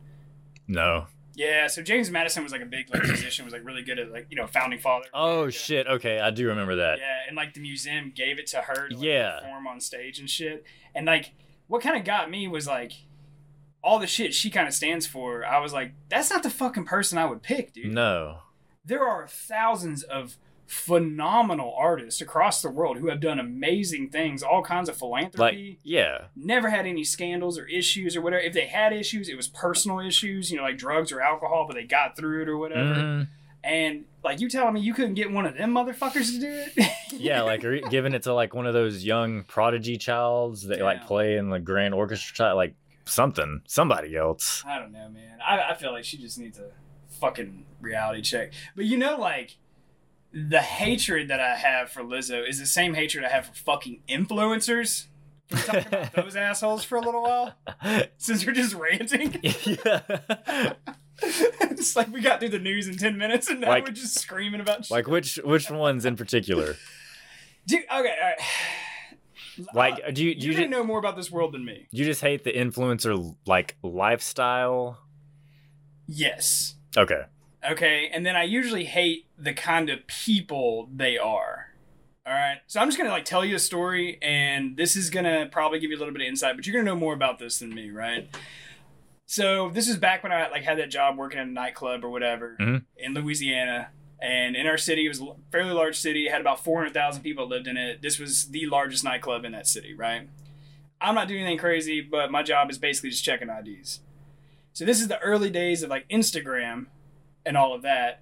no. Yeah, so James Madison was like a big like musician, was like really good at like you know founding father. Oh America. shit. Okay, I do remember that. Yeah, and like the museum gave it to her to like, Yeah. perform on stage and shit. And like what kind of got me was like all the shit she kind of stands for. I was like, that's not the fucking person I would pick, dude. No. There are thousands of phenomenal artists across the world who have done amazing things, all kinds of philanthropy Like, yeah. never had any scandals or issues or whatever. If they had issues, it was personal issues, you know, like drugs or alcohol, but they got through it or whatever. Mhm. And like you telling me you couldn't get one of them motherfuckers to do it? Yeah, like or giving it to like one of those young prodigy childs that like play in the grand orchestra, like something, somebody else. I don't know, man. I, I feel like she just needs a fucking reality check. But you know, like the hatred that I have for Lizzo is the same hatred I have for fucking influencers. Can we talk about those assholes for a little while? Since we're just ranting. yeah. it's like we got through the news in 10 minutes and now Like- we're just screaming about shit. like which which ones in particular? Dude, okay, all right. Like do you do you're you, gonna know more about this world than me. do you just hate the influencer like lifestyle? Yes. Okay. Okay, and then I usually hate the kind of people they are. All right, so I'm just gonna like tell you a story, and this is gonna probably give you a little bit of insight, but you're gonna know more about this than me, right? So this is back when I like had that job working at a nightclub or whatever Mhm. in Louisiana, and in our city, it was a fairly large city. It had about 400,000 people lived in it. This was the largest nightclub in that city, right? I'm not doing anything crazy, but my job is basically just checking IDs. So this is the early days of like Instagram and all of that.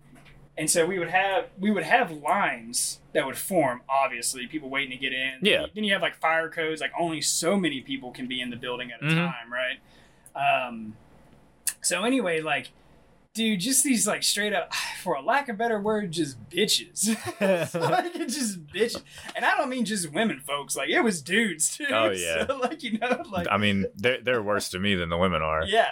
And so we would have we would have lines that would form. Obviously, people waiting to get in. Yeah. Then you have like fire codes. Like only so many people can be in the building at a Mhm. time, right? Um. So anyway, like, dude, just these like straight up, for a lack of better word, just bitches. like just bitches, and I don't mean just women, folks. Like it was dudes too. Oh, yeah. So, like you know, like I mean, they're they're worse to me than the women are. yeah.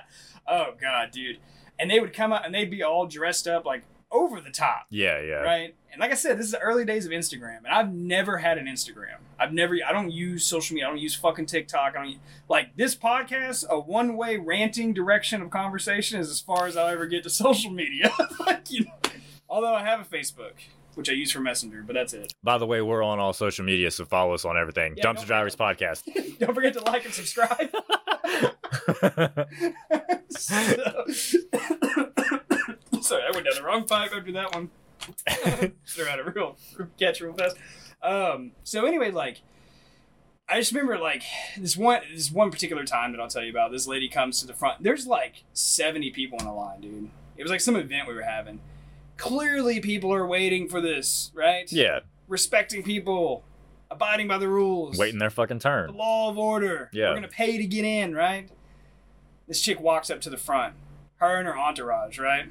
Oh god, dude. And they would come out and they'd be all dressed up like over the top, Yeah, yeah. right? And like I said, this is the early days of Instagram, and I've never had an Instagram. I've never. I don't use social media. I don't use fucking TikTok. I don't like this podcast. A one way ranting direction of conversation is as far as I'll ever get to social media. like you know, although I have a Facebook, which I use for Messenger, but that's it. By the way, we're on all social media, so follow us on everything. Yeah, Dumpster Diaries Podcast. don't forget to like and subscribe. So- Sorry, I went down the wrong pipe after that one. Throw out a real catch real fast. Um, so anyway, like I just remember like this one this one particular time that I'll tell you about. This lady comes to the front. There's like 70 people in the line, dude. It was like some event we were having. Clearly people are waiting for this, right? yeah, Respecting people, abiding by the rules waiting their fucking the turn. law of order. Yeah. We're gonna pay to get in, right? This chick walks up to the front, her and her entourage, right?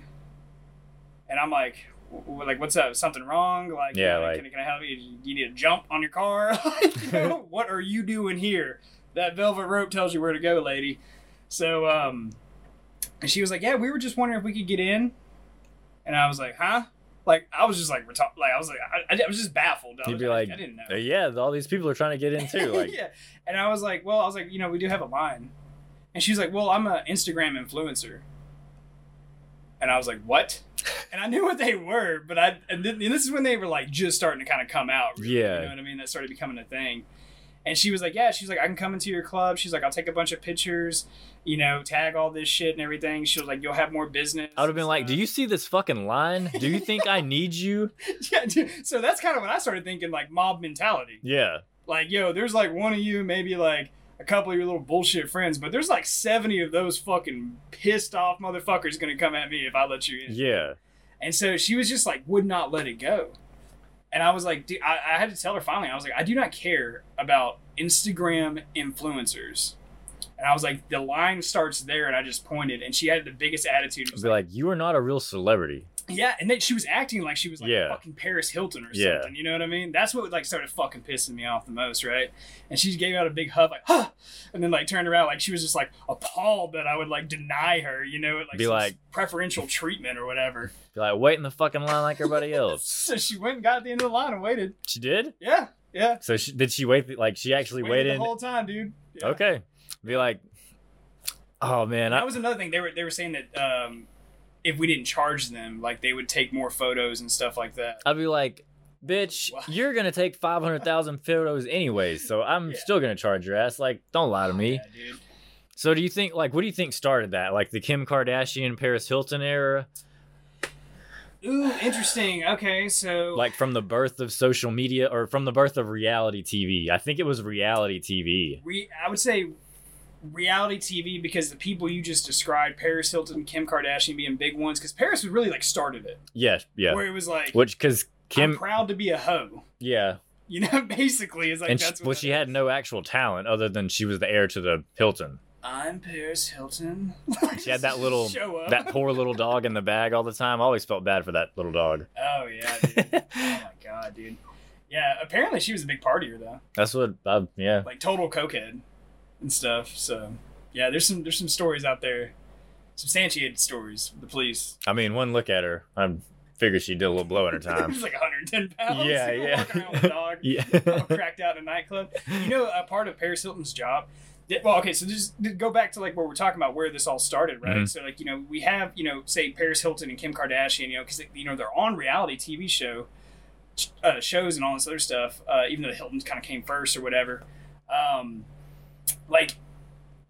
And I'm like, like, what's up? Something wrong? Like, Yeah, like- can, can I help you? You need to jump on your car? like, you know, what are you doing here? That velvet rope tells you where to go, lady. So, um, and she was like, yeah, we were just wondering if we could get in. And I was like, huh? Like, I was just like, reta- like, I was like, I, I was just baffled. I You'd was be like, like, I didn't know. Yeah, all these people are trying to get in too. Like, yeah. And I was like, well, I was like, you know, we do have a line. And she's like, well, I'm an Instagram influencer. And I was like, what? And I knew what they were, but I, and, th- and this is when they were like just starting to kind of come out. really, Yeah. You know what I mean? That started becoming a thing. And she was like, yeah, she's like, I can come into your club. She's like, I'll take a bunch of pictures, you know, tag all this shit and everything. She was like, you'll have more business. I would have been like, "Do you uh, see this fucking line? Do you think I need you?" yeah, dude. So that's kind of when I started thinking like mob mentality. Yeah, like yo there's like one of you maybe like a couple of your little bullshit friends but there's like 70 of those fucking pissed off motherfuckers gonna come at me if i let you in yeah. and so she was just like would not let it go and i was like dude, I, I had to tell her finally i was like i do not care about instagram influencers and i was like the line starts there and i just pointed and she had the biggest attitude Be like, "You are not a real celebrity." Yeah, and then she was acting like she was like Yeah. fucking Paris Hilton or Yeah. something. You know what I mean? That's what like started fucking pissing me off the most, right? And she gave out a big huff, like, huh, and then like turned around like she was just like appalled that I would like deny her, you know, like Be like- preferential treatment or whatever. Be like, "Wait in the fucking line like everybody else." So she went and got at the end of the line and waited. She did. Yeah, yeah. So she, did she wait? Like she actually Waited waited. the whole time, dude. Yeah. Okay. Be like, "Oh man, That I, was another thing. They were they were saying that um, if we didn't charge them, like they would take more photos and stuff like that. I'd be like." Bitch, you're gonna take five hundred thousand photos anyways, so I'm Yeah. still gonna charge your ass. Like, don't lie to me. Yeah. So, do you think, like, what do you think started that? Like the Kim Kardashian, Paris Hilton era, Ooh, interesting. Okay, so like from the birth of social media, or from the birth of reality TV? I think it was reality TV. re- I would say reality TV because the people you just described, Paris Hilton, Kim Kardashian being big ones, because Paris was really like started it, Yeah, yeah. where it was like, Which because I'm Kim, proud to be a hoe. yeah, You know, basically, it's like and she, that's what well, that she had no actual talent other than she was the heir to the Hilton. I'm Paris Hilton. She had that little, Show up. that poor little dog in the bag all the time. I always felt bad for that little dog. Oh yeah, dude. oh my god, dude. Yeah, apparently she was a big partier though, That's what, I, yeah, like total cokehead and stuff. So yeah, there's some there's some stories out there, substantiated stories. The police. I mean, one look at her, I figure she did a little blow in her time. She's like 110 pounds. Yeah, yeah. Walking around with a dog. yeah, cracked out in a nightclub. You know, a part of Paris Hilton's job. Well, okay, so just go back to like where we're talking about where this all started, right? Mhm. So like you know we have you know say Paris Hilton and Kim Kardashian, you know, because you know they're on reality TV show uh, shows and all this other stuff. Uh, even though the Hiltons kind of came first or whatever, um, like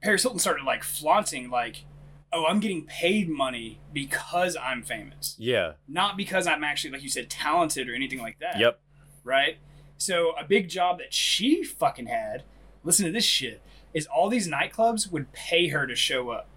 Paris Hilton started like flaunting like, oh, I'm getting paid money because I'm famous, yeah, not because I'm actually like you said talented or anything like that yep, right? So a big job that she fucking had, listen to this shit, is all these nightclubs would pay her to show up.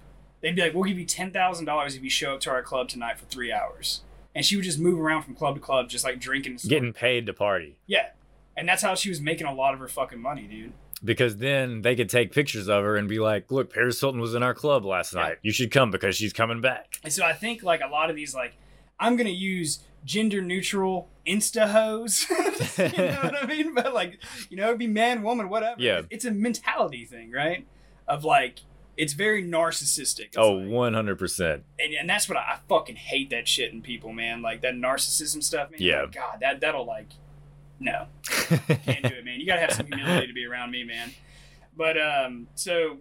They'd be like, "We'll give you ten thousand dollars if you show up to our club tonight for three hours," and she would just move around from club to club, just like drinking. And getting paid to party. yeah, and that's how she was making a lot of her fucking money, dude. Because then they could take pictures of her and be like, "Look, Paris Hilton was in our club last Yeah. night. You should come because she's coming back." And so I think like a lot of these like I'm gonna use gender neutral insta hoes. you know what I mean? But like, you know, it'd be man, woman, whatever. Yeah. It's a mentality thing, right? Of like it's very narcissistic. It's Oh, like- 100%. and, and that's what I, I fucking hate that shit in people, man. Like that narcissism stuff, man. Yeah. Like, God, that that'll like no. Can't do it, man. You gotta have some humility to be around me, man. But um, so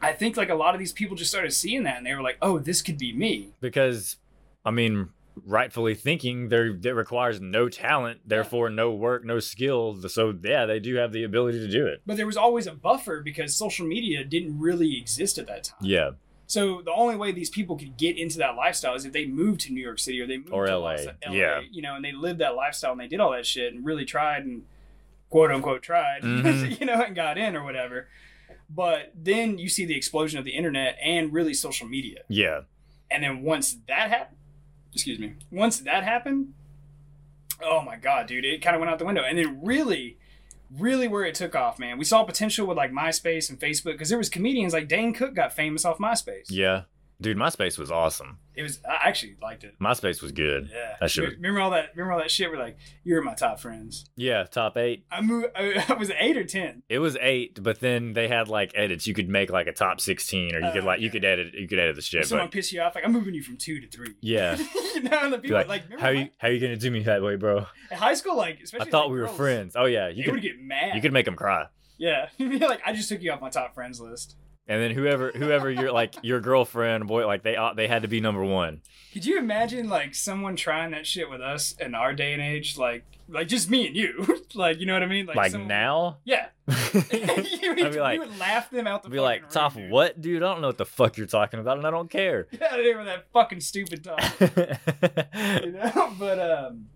I think like a lot of these people just started seeing that and they were like, oh, this could be me. because, I mean, rightfully thinking, there that requires no talent, therefore no work, no skill. So, yeah, they do have the ability to do it. But there was always a buffer because social media didn't really exist at that time. Yeah. So the only way these people could get into that lifestyle is if they moved to New York City or they moved Or to LA. Los- Yeah. you know, and they lived that lifestyle and they did all that shit and really tried and quote unquote tried, Mhm. you know, and got in or whatever. But then you see the explosion of the internet and really social media. Yeah. And then once that happened, excuse me, once that happened, oh my god, dude, it kind of went out the window. And then really, really where it took off, man, we saw potential with like MySpace and Facebook because there was comedians like Dane Cook got famous off MySpace. Yeah. Dude, MySpace was awesome. It was I actually liked it. MySpace was good. Yeah, That shit- remember all that? Remember all that shit? We're like, you're my top friends. Yeah, top eight. I moved. I was eight or ten. It was eight, but then they had like edits. You could make like a top sixteen, or you Oh, could like you could edit you could edit the shit. If someone But piss you off, like I'm moving you from two to three. yeah, you know, the people like, like, how you how you gonna do me that way, bro? in high school, like especially I thought like, we were girls, friends. Oh yeah, you You would could get mad. you could make them cry. Yeah, You'd like I just took you off my top friends list. And then whoever whoever your like your girlfriend boy like they ought- they had to be number one. Could you imagine like someone trying that shit with us in our day and age? Like, like just me and you. like, you know what I mean? Like, someone- now, Yeah. you, would, I'd be like, would laugh them out the. be like, room, top dude. what, dude? I don't know what the fuck you're talking about, and I don't care. Of here with that fucking stupid talk. you know but um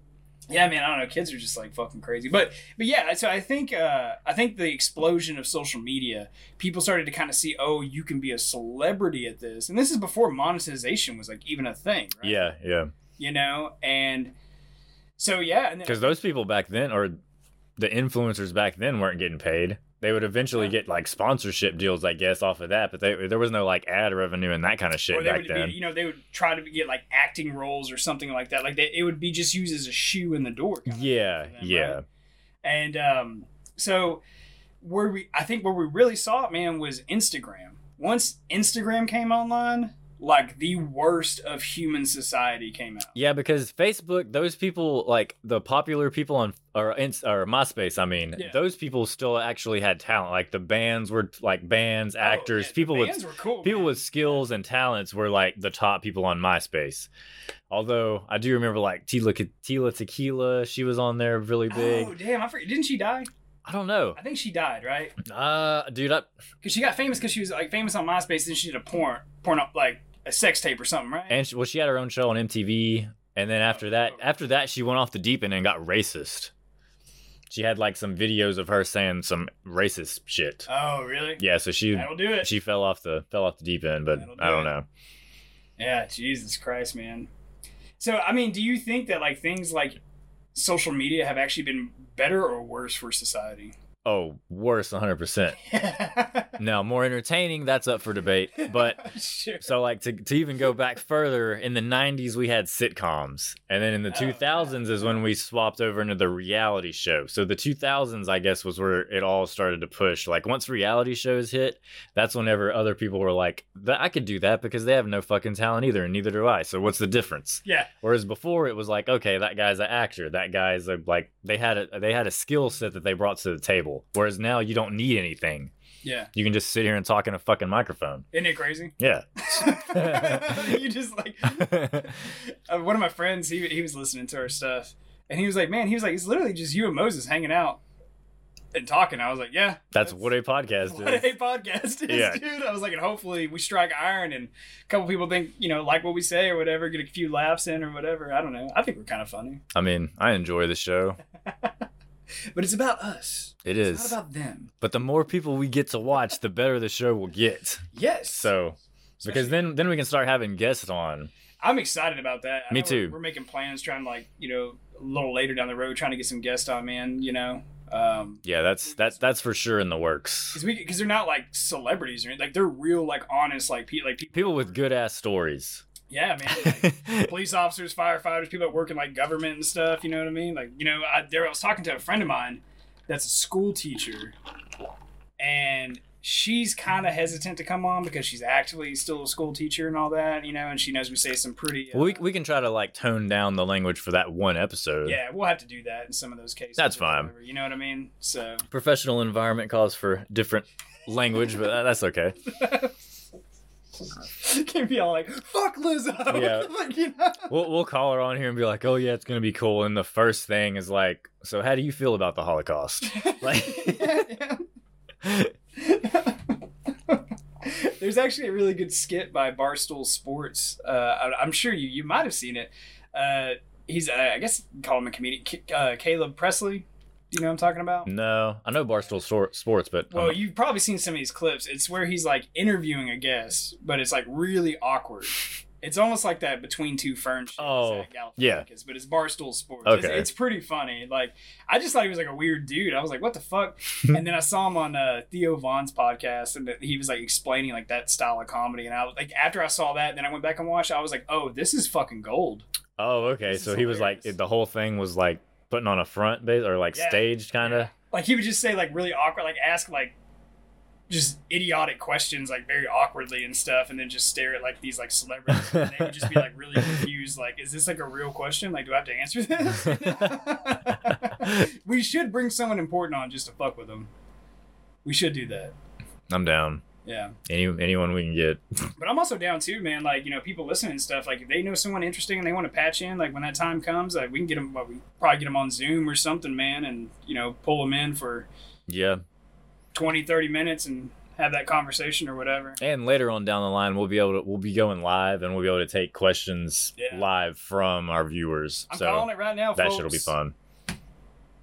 yeah man i don't know. Kids are just like fucking crazy. But but yeah so i think uh i think the explosion of social media people started to kind of see oh you can be a celebrity at this. And this is before monetization was like even a thing right? Yeah, yeah. you know? And so yeah Because those people back then, or the influencers back then, weren't getting paid. They would eventually Yeah. get like sponsorship deals, I guess, off of that. But they, there was no like ad revenue and that kind of shit or they back would then. be, you know they would try to get like acting roles or something like that like they, it would be just used as a shoe in the door kind yeah, them, yeah, right? And um, so where we, I think where we really saw it, man, was Instagram. Once Instagram came online, like the worst of human society came out. yeah. Because Facebook, those people, like the popular people on or in, or MySpace, I mean, Yeah. those people still actually had talent. Like the bands were like bands, actors, Oh, yeah, people with bands were cool. people man. with skills and talents were like the top people on MySpace. Although I do remember like Tila Tila Tequila, she was on there really big. Oh damn! I forget. Didn't she die? I don't know. I think she died, right? Uh, dude, I, Because she got famous because she was like famous on MySpace. Then she did a porn, porn up like a sex tape or something, right? and she, well, she had her own show on MTV, and then after that, oh. after that, she went off the deep end and got racist. she had like some videos of her saying some racist shit. Oh, really? Yeah, so she That'll do it. she fell off the fell off the deep end, but do I don't it. know. Yeah, Jesus Christ, man. So, I mean, do you think that like things like social media have actually been better or worse for society? Oh, worse, 100%. No, more entertaining, that's up for debate. But Sure. so like to, to even go back further, in the 90s we had sitcoms. And then in the Oh, 2000s is when we swapped over into the reality show. So the 2000s I guess was where it all started to push. Like once reality shows hit, that's whenever other people were like, I could do that because they have no fucking talent either and neither do I. So what's the difference? yeah, Whereas before it was like, okay, that guy's an actor. That guy's a, like they had a they had a skill set that they brought to the table. Whereas now you don't need anything. yeah. You can just sit here and talk in a fucking microphone. Isn't it crazy? Yeah. you just like uh, one of my friends. He he was listening to our stuff, and he was like, "Man, he was like, it's literally just you and Moses hanging out and talking." I was like, "Yeah, That's what a podcast what is. What a podcast is, Yeah. dude." I was like, and hopefully we strike iron, and a couple people think you know like what we say or whatever, get a few laughs in or whatever. I don't know. I think we're kind of funny, I mean, I enjoy the show. But it's about us. It It's is. not about them. But the more people we get to watch, the better the show will get. Yes. So because then then we can start having guests on. I'm excited about that. I Me too. We're, we're making plans, trying to like you know a little later down the road, trying to get some guests on, man. You know, um, Yeah, that's that's that's for sure in the works. because because they're not like celebrities or anything. Like they're real, like honest, like pe- like people. People with good ass stories. Yeah, man. Like, police officers, firefighters, people that work in like government and stuff. You know what I mean? Like you know, I there I was talking to a friend of mine that's a school teacher, and she's kind of hesitant to come on because she's actually still a school teacher and all that. You know, and she knows we say some pretty. Uh, Well, we we can try to like tone down the language for that one episode. yeah, we'll have to do that in some of those cases. That's fine. whatever, You know what I mean? So Professional environment calls for different language, but that's okay. can't be all like "fuck Lizzo." Yeah. like, you know? We'll we'll call her on here and be like, "Oh yeah, it's gonna be cool." And the first thing is like, "So how do you feel about the Holocaust?" Like- Yeah. There's actually a really good skit by Barstool Sports. Uh, I'm sure you you might have seen it. Uh, he's uh, I guess call him a comedian. K- Uh, Caleb Pressley. You know what I'm talking about? no, I know Barstool Sports, but Well, um, you've probably seen some of these clips. It's where he's like interviewing a guest, but it's like really awkward. It's almost like that between two ferns. Oh, yeah. but it's Barstool Sports. It's, Okay. it's pretty funny. Like I just thought he was like a weird dude. I was like, what the fuck? and then I saw him on uh, Theo Von's podcast, and he was like explaining like that style of comedy. And I was like, after I saw that, then I went back and watched. I was like, oh, this is fucking gold. oh okay, This so he was like hilarious. the whole thing was like putting on a front base or like Yeah. staged kind of. Like he would just say like really awkward, like ask like just idiotic questions like very awkwardly and stuff, and then just stare at like these like celebrities. and they would just be like really confused. Like, is this like a real question? Like, do I have to answer this? we should bring someone important on just to fuck with them. We should do that. I'm down. Yeah. Any anyone we can get. But I'm also down too, man. Like, you know, people listening and stuff, like, if they know someone interesting and they want to patch in, like, when that time comes, like, we can get them, well, we probably get them on Zoom or something, man, and, you know, pull them in for Yeah, 20, 30 minutes and have that conversation or whatever. and later on down the line, we'll be able to we'll be going live and we'll be able to take questions Yeah. live from our viewers. I'm so calling it right now, that folks. shit'll be fun.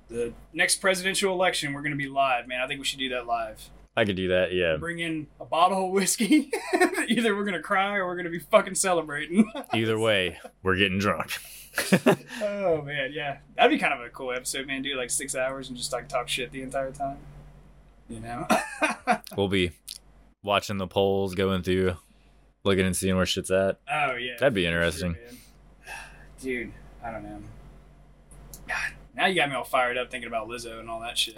The next presidential election, we're going to be live, man. I think we should do that live. I could do that. Yeah. Bring in a bottle of whiskey. Either we're going to cry or we're going to be fucking celebrating. Either way, we're getting drunk. oh, man, yeah. That'd be kind of a cool episode, man. Do like six hours and just like talk shit the entire time. You know? we'll be watching the polls, going through, looking and seeing where shit's at. Oh yeah, That'd be interesting. man. Dude, I don't know. God, now you got me all fired up thinking about Lizzo and all that shit.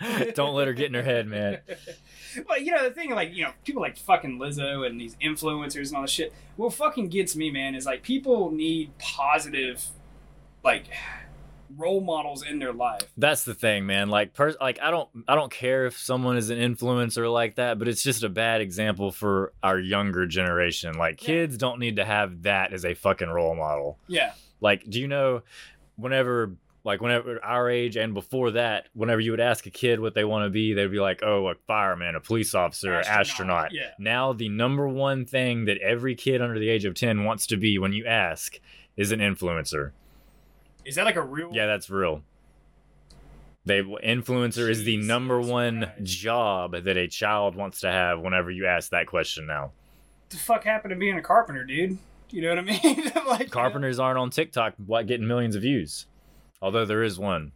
Don't let her get in her head, man. well, you know the thing, like you know, people like fucking Lizzo and these influencers and all this shit. What fucking gets me, man, is like people need positive, like role models in their life. That's the thing, man. Like, pers- like I don't, I don't care if someone is an influencer like that, but it's just a bad example for our younger generation. Like, Yeah. kids don't need to have that as a fucking role model. Yeah, Like, do you know, whenever, like, whenever our age and before that, whenever you would ask a kid what they want to be, they'd be like, oh, a fireman, a police officer, an Astronaut, astronaut. yeah. Now, the number one thing that every kid under the age of 10 wants to be when you ask is an influencer. is that like a real? Yeah, that's real. They influencer is the number one job that a child wants to have whenever you ask that question now. What the fuck happened to being a carpenter, dude? You know what I mean? like Carpenters aren't on TikTok what getting millions of views. Although there is one.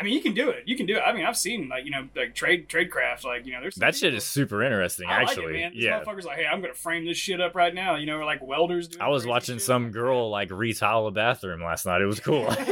I mean, you can do it. You can do it. I mean, I've seen like you know like trade trade craft. Like you know, there's That shit people- is super interesting I actually. like it, yeah. motherfucker's like, hey, I'm gonna frame this shit up right now. You know, like welders. Doing I was watching shit. some girl like retile a bathroom last night. It was cool.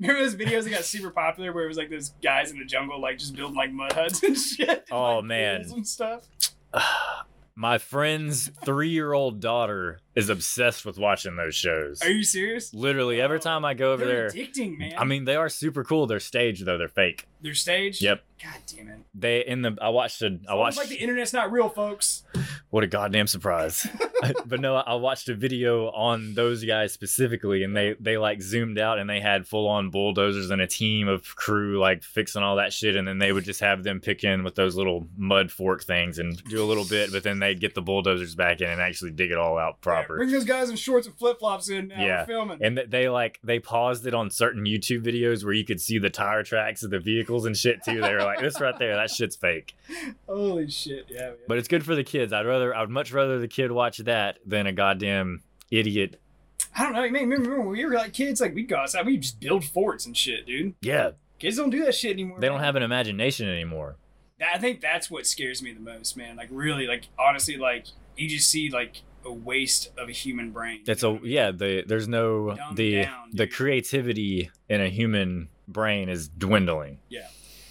Remember those videos that got super popular where it was like those guys in the jungle like just building like mud huts and shit. Oh, like, man. and stuff. My friend's three year old daughter is obsessed with watching those shows. Are you serious? Literally, every time I go over They're there, addicting, man. I mean, they are super cool. They're staged though; they're fake. they're staged. Yep. God damn it. They in the I watched a I watched like the internet's not real, folks. what a goddamn surprise. but no, I watched a video on those guys specifically, and they they like zoomed out and they had full on bulldozers and a team of crew like fixing all that shit, and then they would just have them pick in with those little mud fork things and do a little bit, but then they'd get the bulldozers back in and actually dig it all out proper. Bring those guys in shorts and flip flops in now. Yeah. We're filming. and they like they paused it on certain YouTube videos where you could see the tire tracks of the vehicles and shit too. They were like, "This right there, that shit's fake." Holy shit, yeah. Man. But it's good for the kids. I'd rather, I'd much rather the kid watch that than a goddamn idiot. I don't know, man. Remember, remember when we were like kids? Like we'd go outside, we just build forts and shit, dude. Yeah, Kids don't do that shit anymore. they don't have an imagination anymore. I think that's what scares me the most, man. Like really, like honestly, like you just see like a waste of a human brain. It's a what I mean? yeah. The there's no the down, the creativity in a human brain is dwindling. Yeah,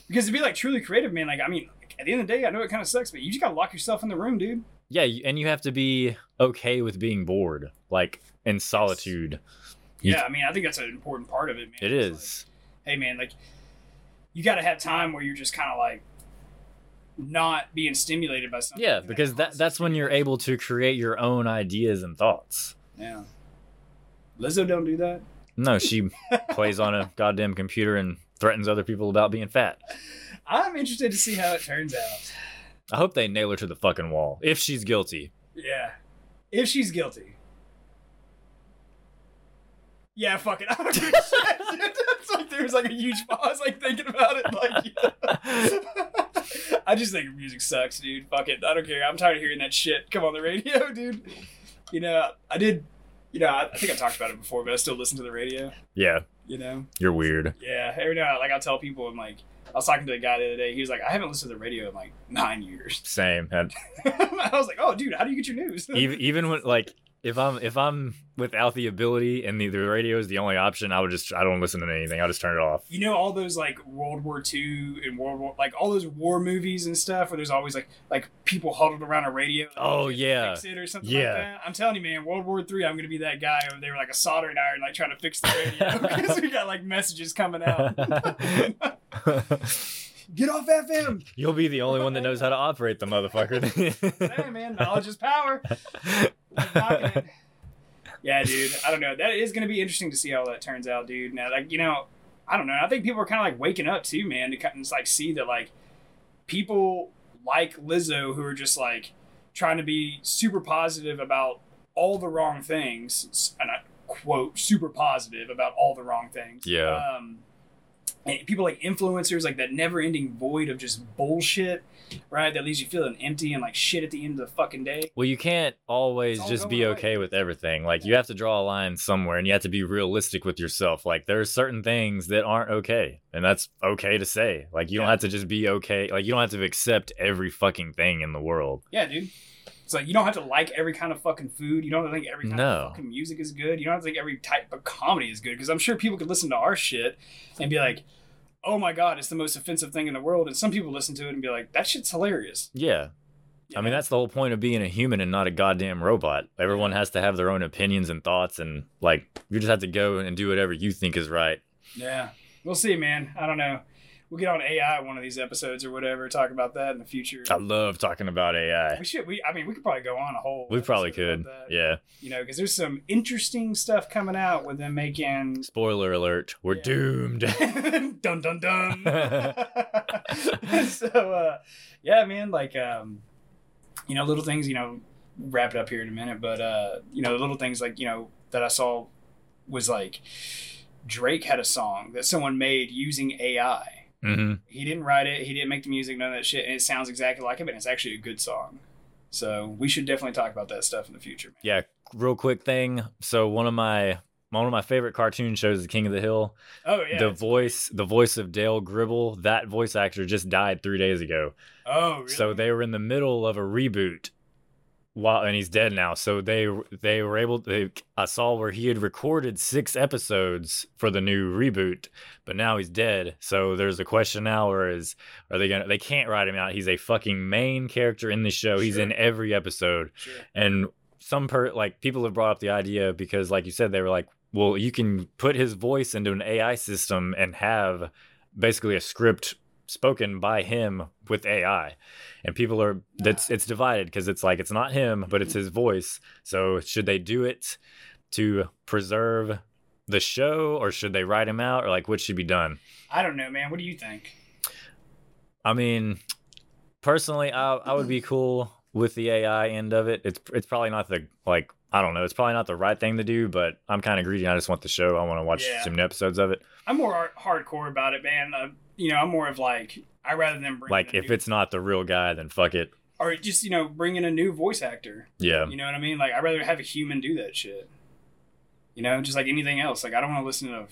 because to be like truly creative, man. Like I mean, at the end of the day, I know it kind of sucks, but you just gotta lock yourself in the room, dude. Yeah, and you have to be okay with being bored, like in solitude. You- Yeah, I mean, I think that's an important part of it, man. It It's like, hey, man, like you gotta have time where you're just kind of like not being stimulated by something. Yeah, because that causes that's when you're able to create your own ideas and thoughts. Yeah. Lizzo don't do that. No, she plays on a goddamn computer and threatens other people about being fat. I'm interested to see how it turns out. I hope they nail her to the fucking wall if she's guilty. Yeah. If she's guilty. Yeah, fuck it. I don't give a shit, dude. It's like there was like a huge pause, like thinking about it. Like, I just think music sucks, dude. Fuck it. I don't care. I'm tired of hearing that shit come on the radio, dude. You know, I did. You know, I, I think I talked about it before, but I still listen to the radio. Yeah, You know, you're weird. yeah. Every now, like I'll tell people, I'm like, I was talking to a guy the other day. He was like, I haven't listened to the radio in like nine years. Same. And I was like, oh, dude, how do you get your news? even even when like if I'm if I'm without the ability and the, the radio is the only option, I would just I don't listen to anything. I'll just turn it off. you know all those like World War II and World War like all those war movies and stuff where there's always like like people huddled around a radio. like, Oh, yeah. fix it or something Yeah. like that. I'm telling you, man, World War Three, I'm gonna be that guy over there like a soldering iron, like trying to fix the radio because we got like messages coming out. Get off FM. You'll be the only one that knows how to operate the motherfucker. Hey man, knowledge is power. Like, knocking. Yeah, dude. I don't know. That is going to be interesting to see how that turns out, dude. Now, like you know, I don't know. I think people are kind of like waking up too, man, to kind of like see that like people like Lizzo who are just like trying to be super positive about all the wrong things, and I quote super positive about all the wrong things. Yeah. Um, and people like influencers, like that never-ending void of just bullshit, right? That leaves you feeling empty and like shit at the end of the fucking day. Well, you can't always just be away. okay with everything. Like you have to draw a line somewhere and you have to be realistic with yourself. Like there are certain things that aren't okay, and that's okay to say. Like you don't have to just be okay. Like you don't have to accept every fucking thing in the world. Yeah, dude. It's like you don't have to like every kind of fucking food. You don't have to think every kind No. of fucking music is good. You don't have to think every type of comedy is good. Because I'm sure people could listen to our shit and be like, "Oh my god, it's the most offensive thing in the world." And some people listen to it and be like, "That shit's hilarious." Yeah. You I mean, that's the whole point of being a human and not a goddamn robot. Everyone has to have their own opinions and thoughts, and like, you just have to go and do whatever you think is right. yeah. We'll see, man. I don't know. We'll get on AI one of these episodes or whatever. Talk about that in the future. I love talking about AI. We should. We. I mean, we could probably go on a whole. We probably could. Yeah. You know, because there's some interesting stuff coming out with them making Spoiler alert: We're Yeah. doomed. dun dun dun. so uh, yeah, man, like um, you know, little things. You know, wrap it up here in a minute, but uh, you know, little things like you know that I saw was like Drake had a song that someone made using AI. Hmm He didn't write it. He didn't make the music. None of that shit. And it sounds exactly like it, but it's actually a good song. So we should definitely talk about that stuff in the future. Man. Yeah, real quick thing. So one of my one of my favorite cartoon shows is King of the Hill. Oh yeah. the voice the voice of Dale Gribble, that voice actor just died three days ago. oh really? So they were in the middle of a reboot. While and he's dead now. So they they were able to I saw where he had recorded six episodes for the new reboot, but now he's dead. So there's a question now where is are they gonna they can't write him out. He's a fucking main character in the show. He's Sure. in every episode Sure. and some per like people have brought up the idea because like you said they were like well you can put his voice into an ai system and have basically a script spoken by him with ai and people are that's it's divided because it's like it's not him but it's his voice so should they do it to preserve the show or should they write him out or like what should be done I don't know, man. What do you think? I mean, personally, I I would be cool with the AI end of it. It's it's probably not the like I don't know. It's probably not the right thing to do, but I'm kind of greedy. I just want the show. I want to watch Yeah. some episodes of it. I'm more hardcore about it, man. Uh, you know, I'm more of like I rather than bring Like if new- it's not the real guy, then fuck it. or just you know bring in a new voice actor. Yeah. You know what I mean? Like I'd rather have a human do that shit. You know, just like anything else. Like I don't want to listen to a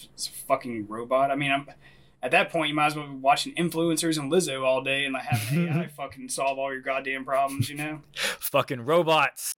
fucking robot. I mean, I'm at that point you might as well be watching influencers and Lizzo all day and like having AI fucking solve all your goddamn problems. You know? Fucking robots.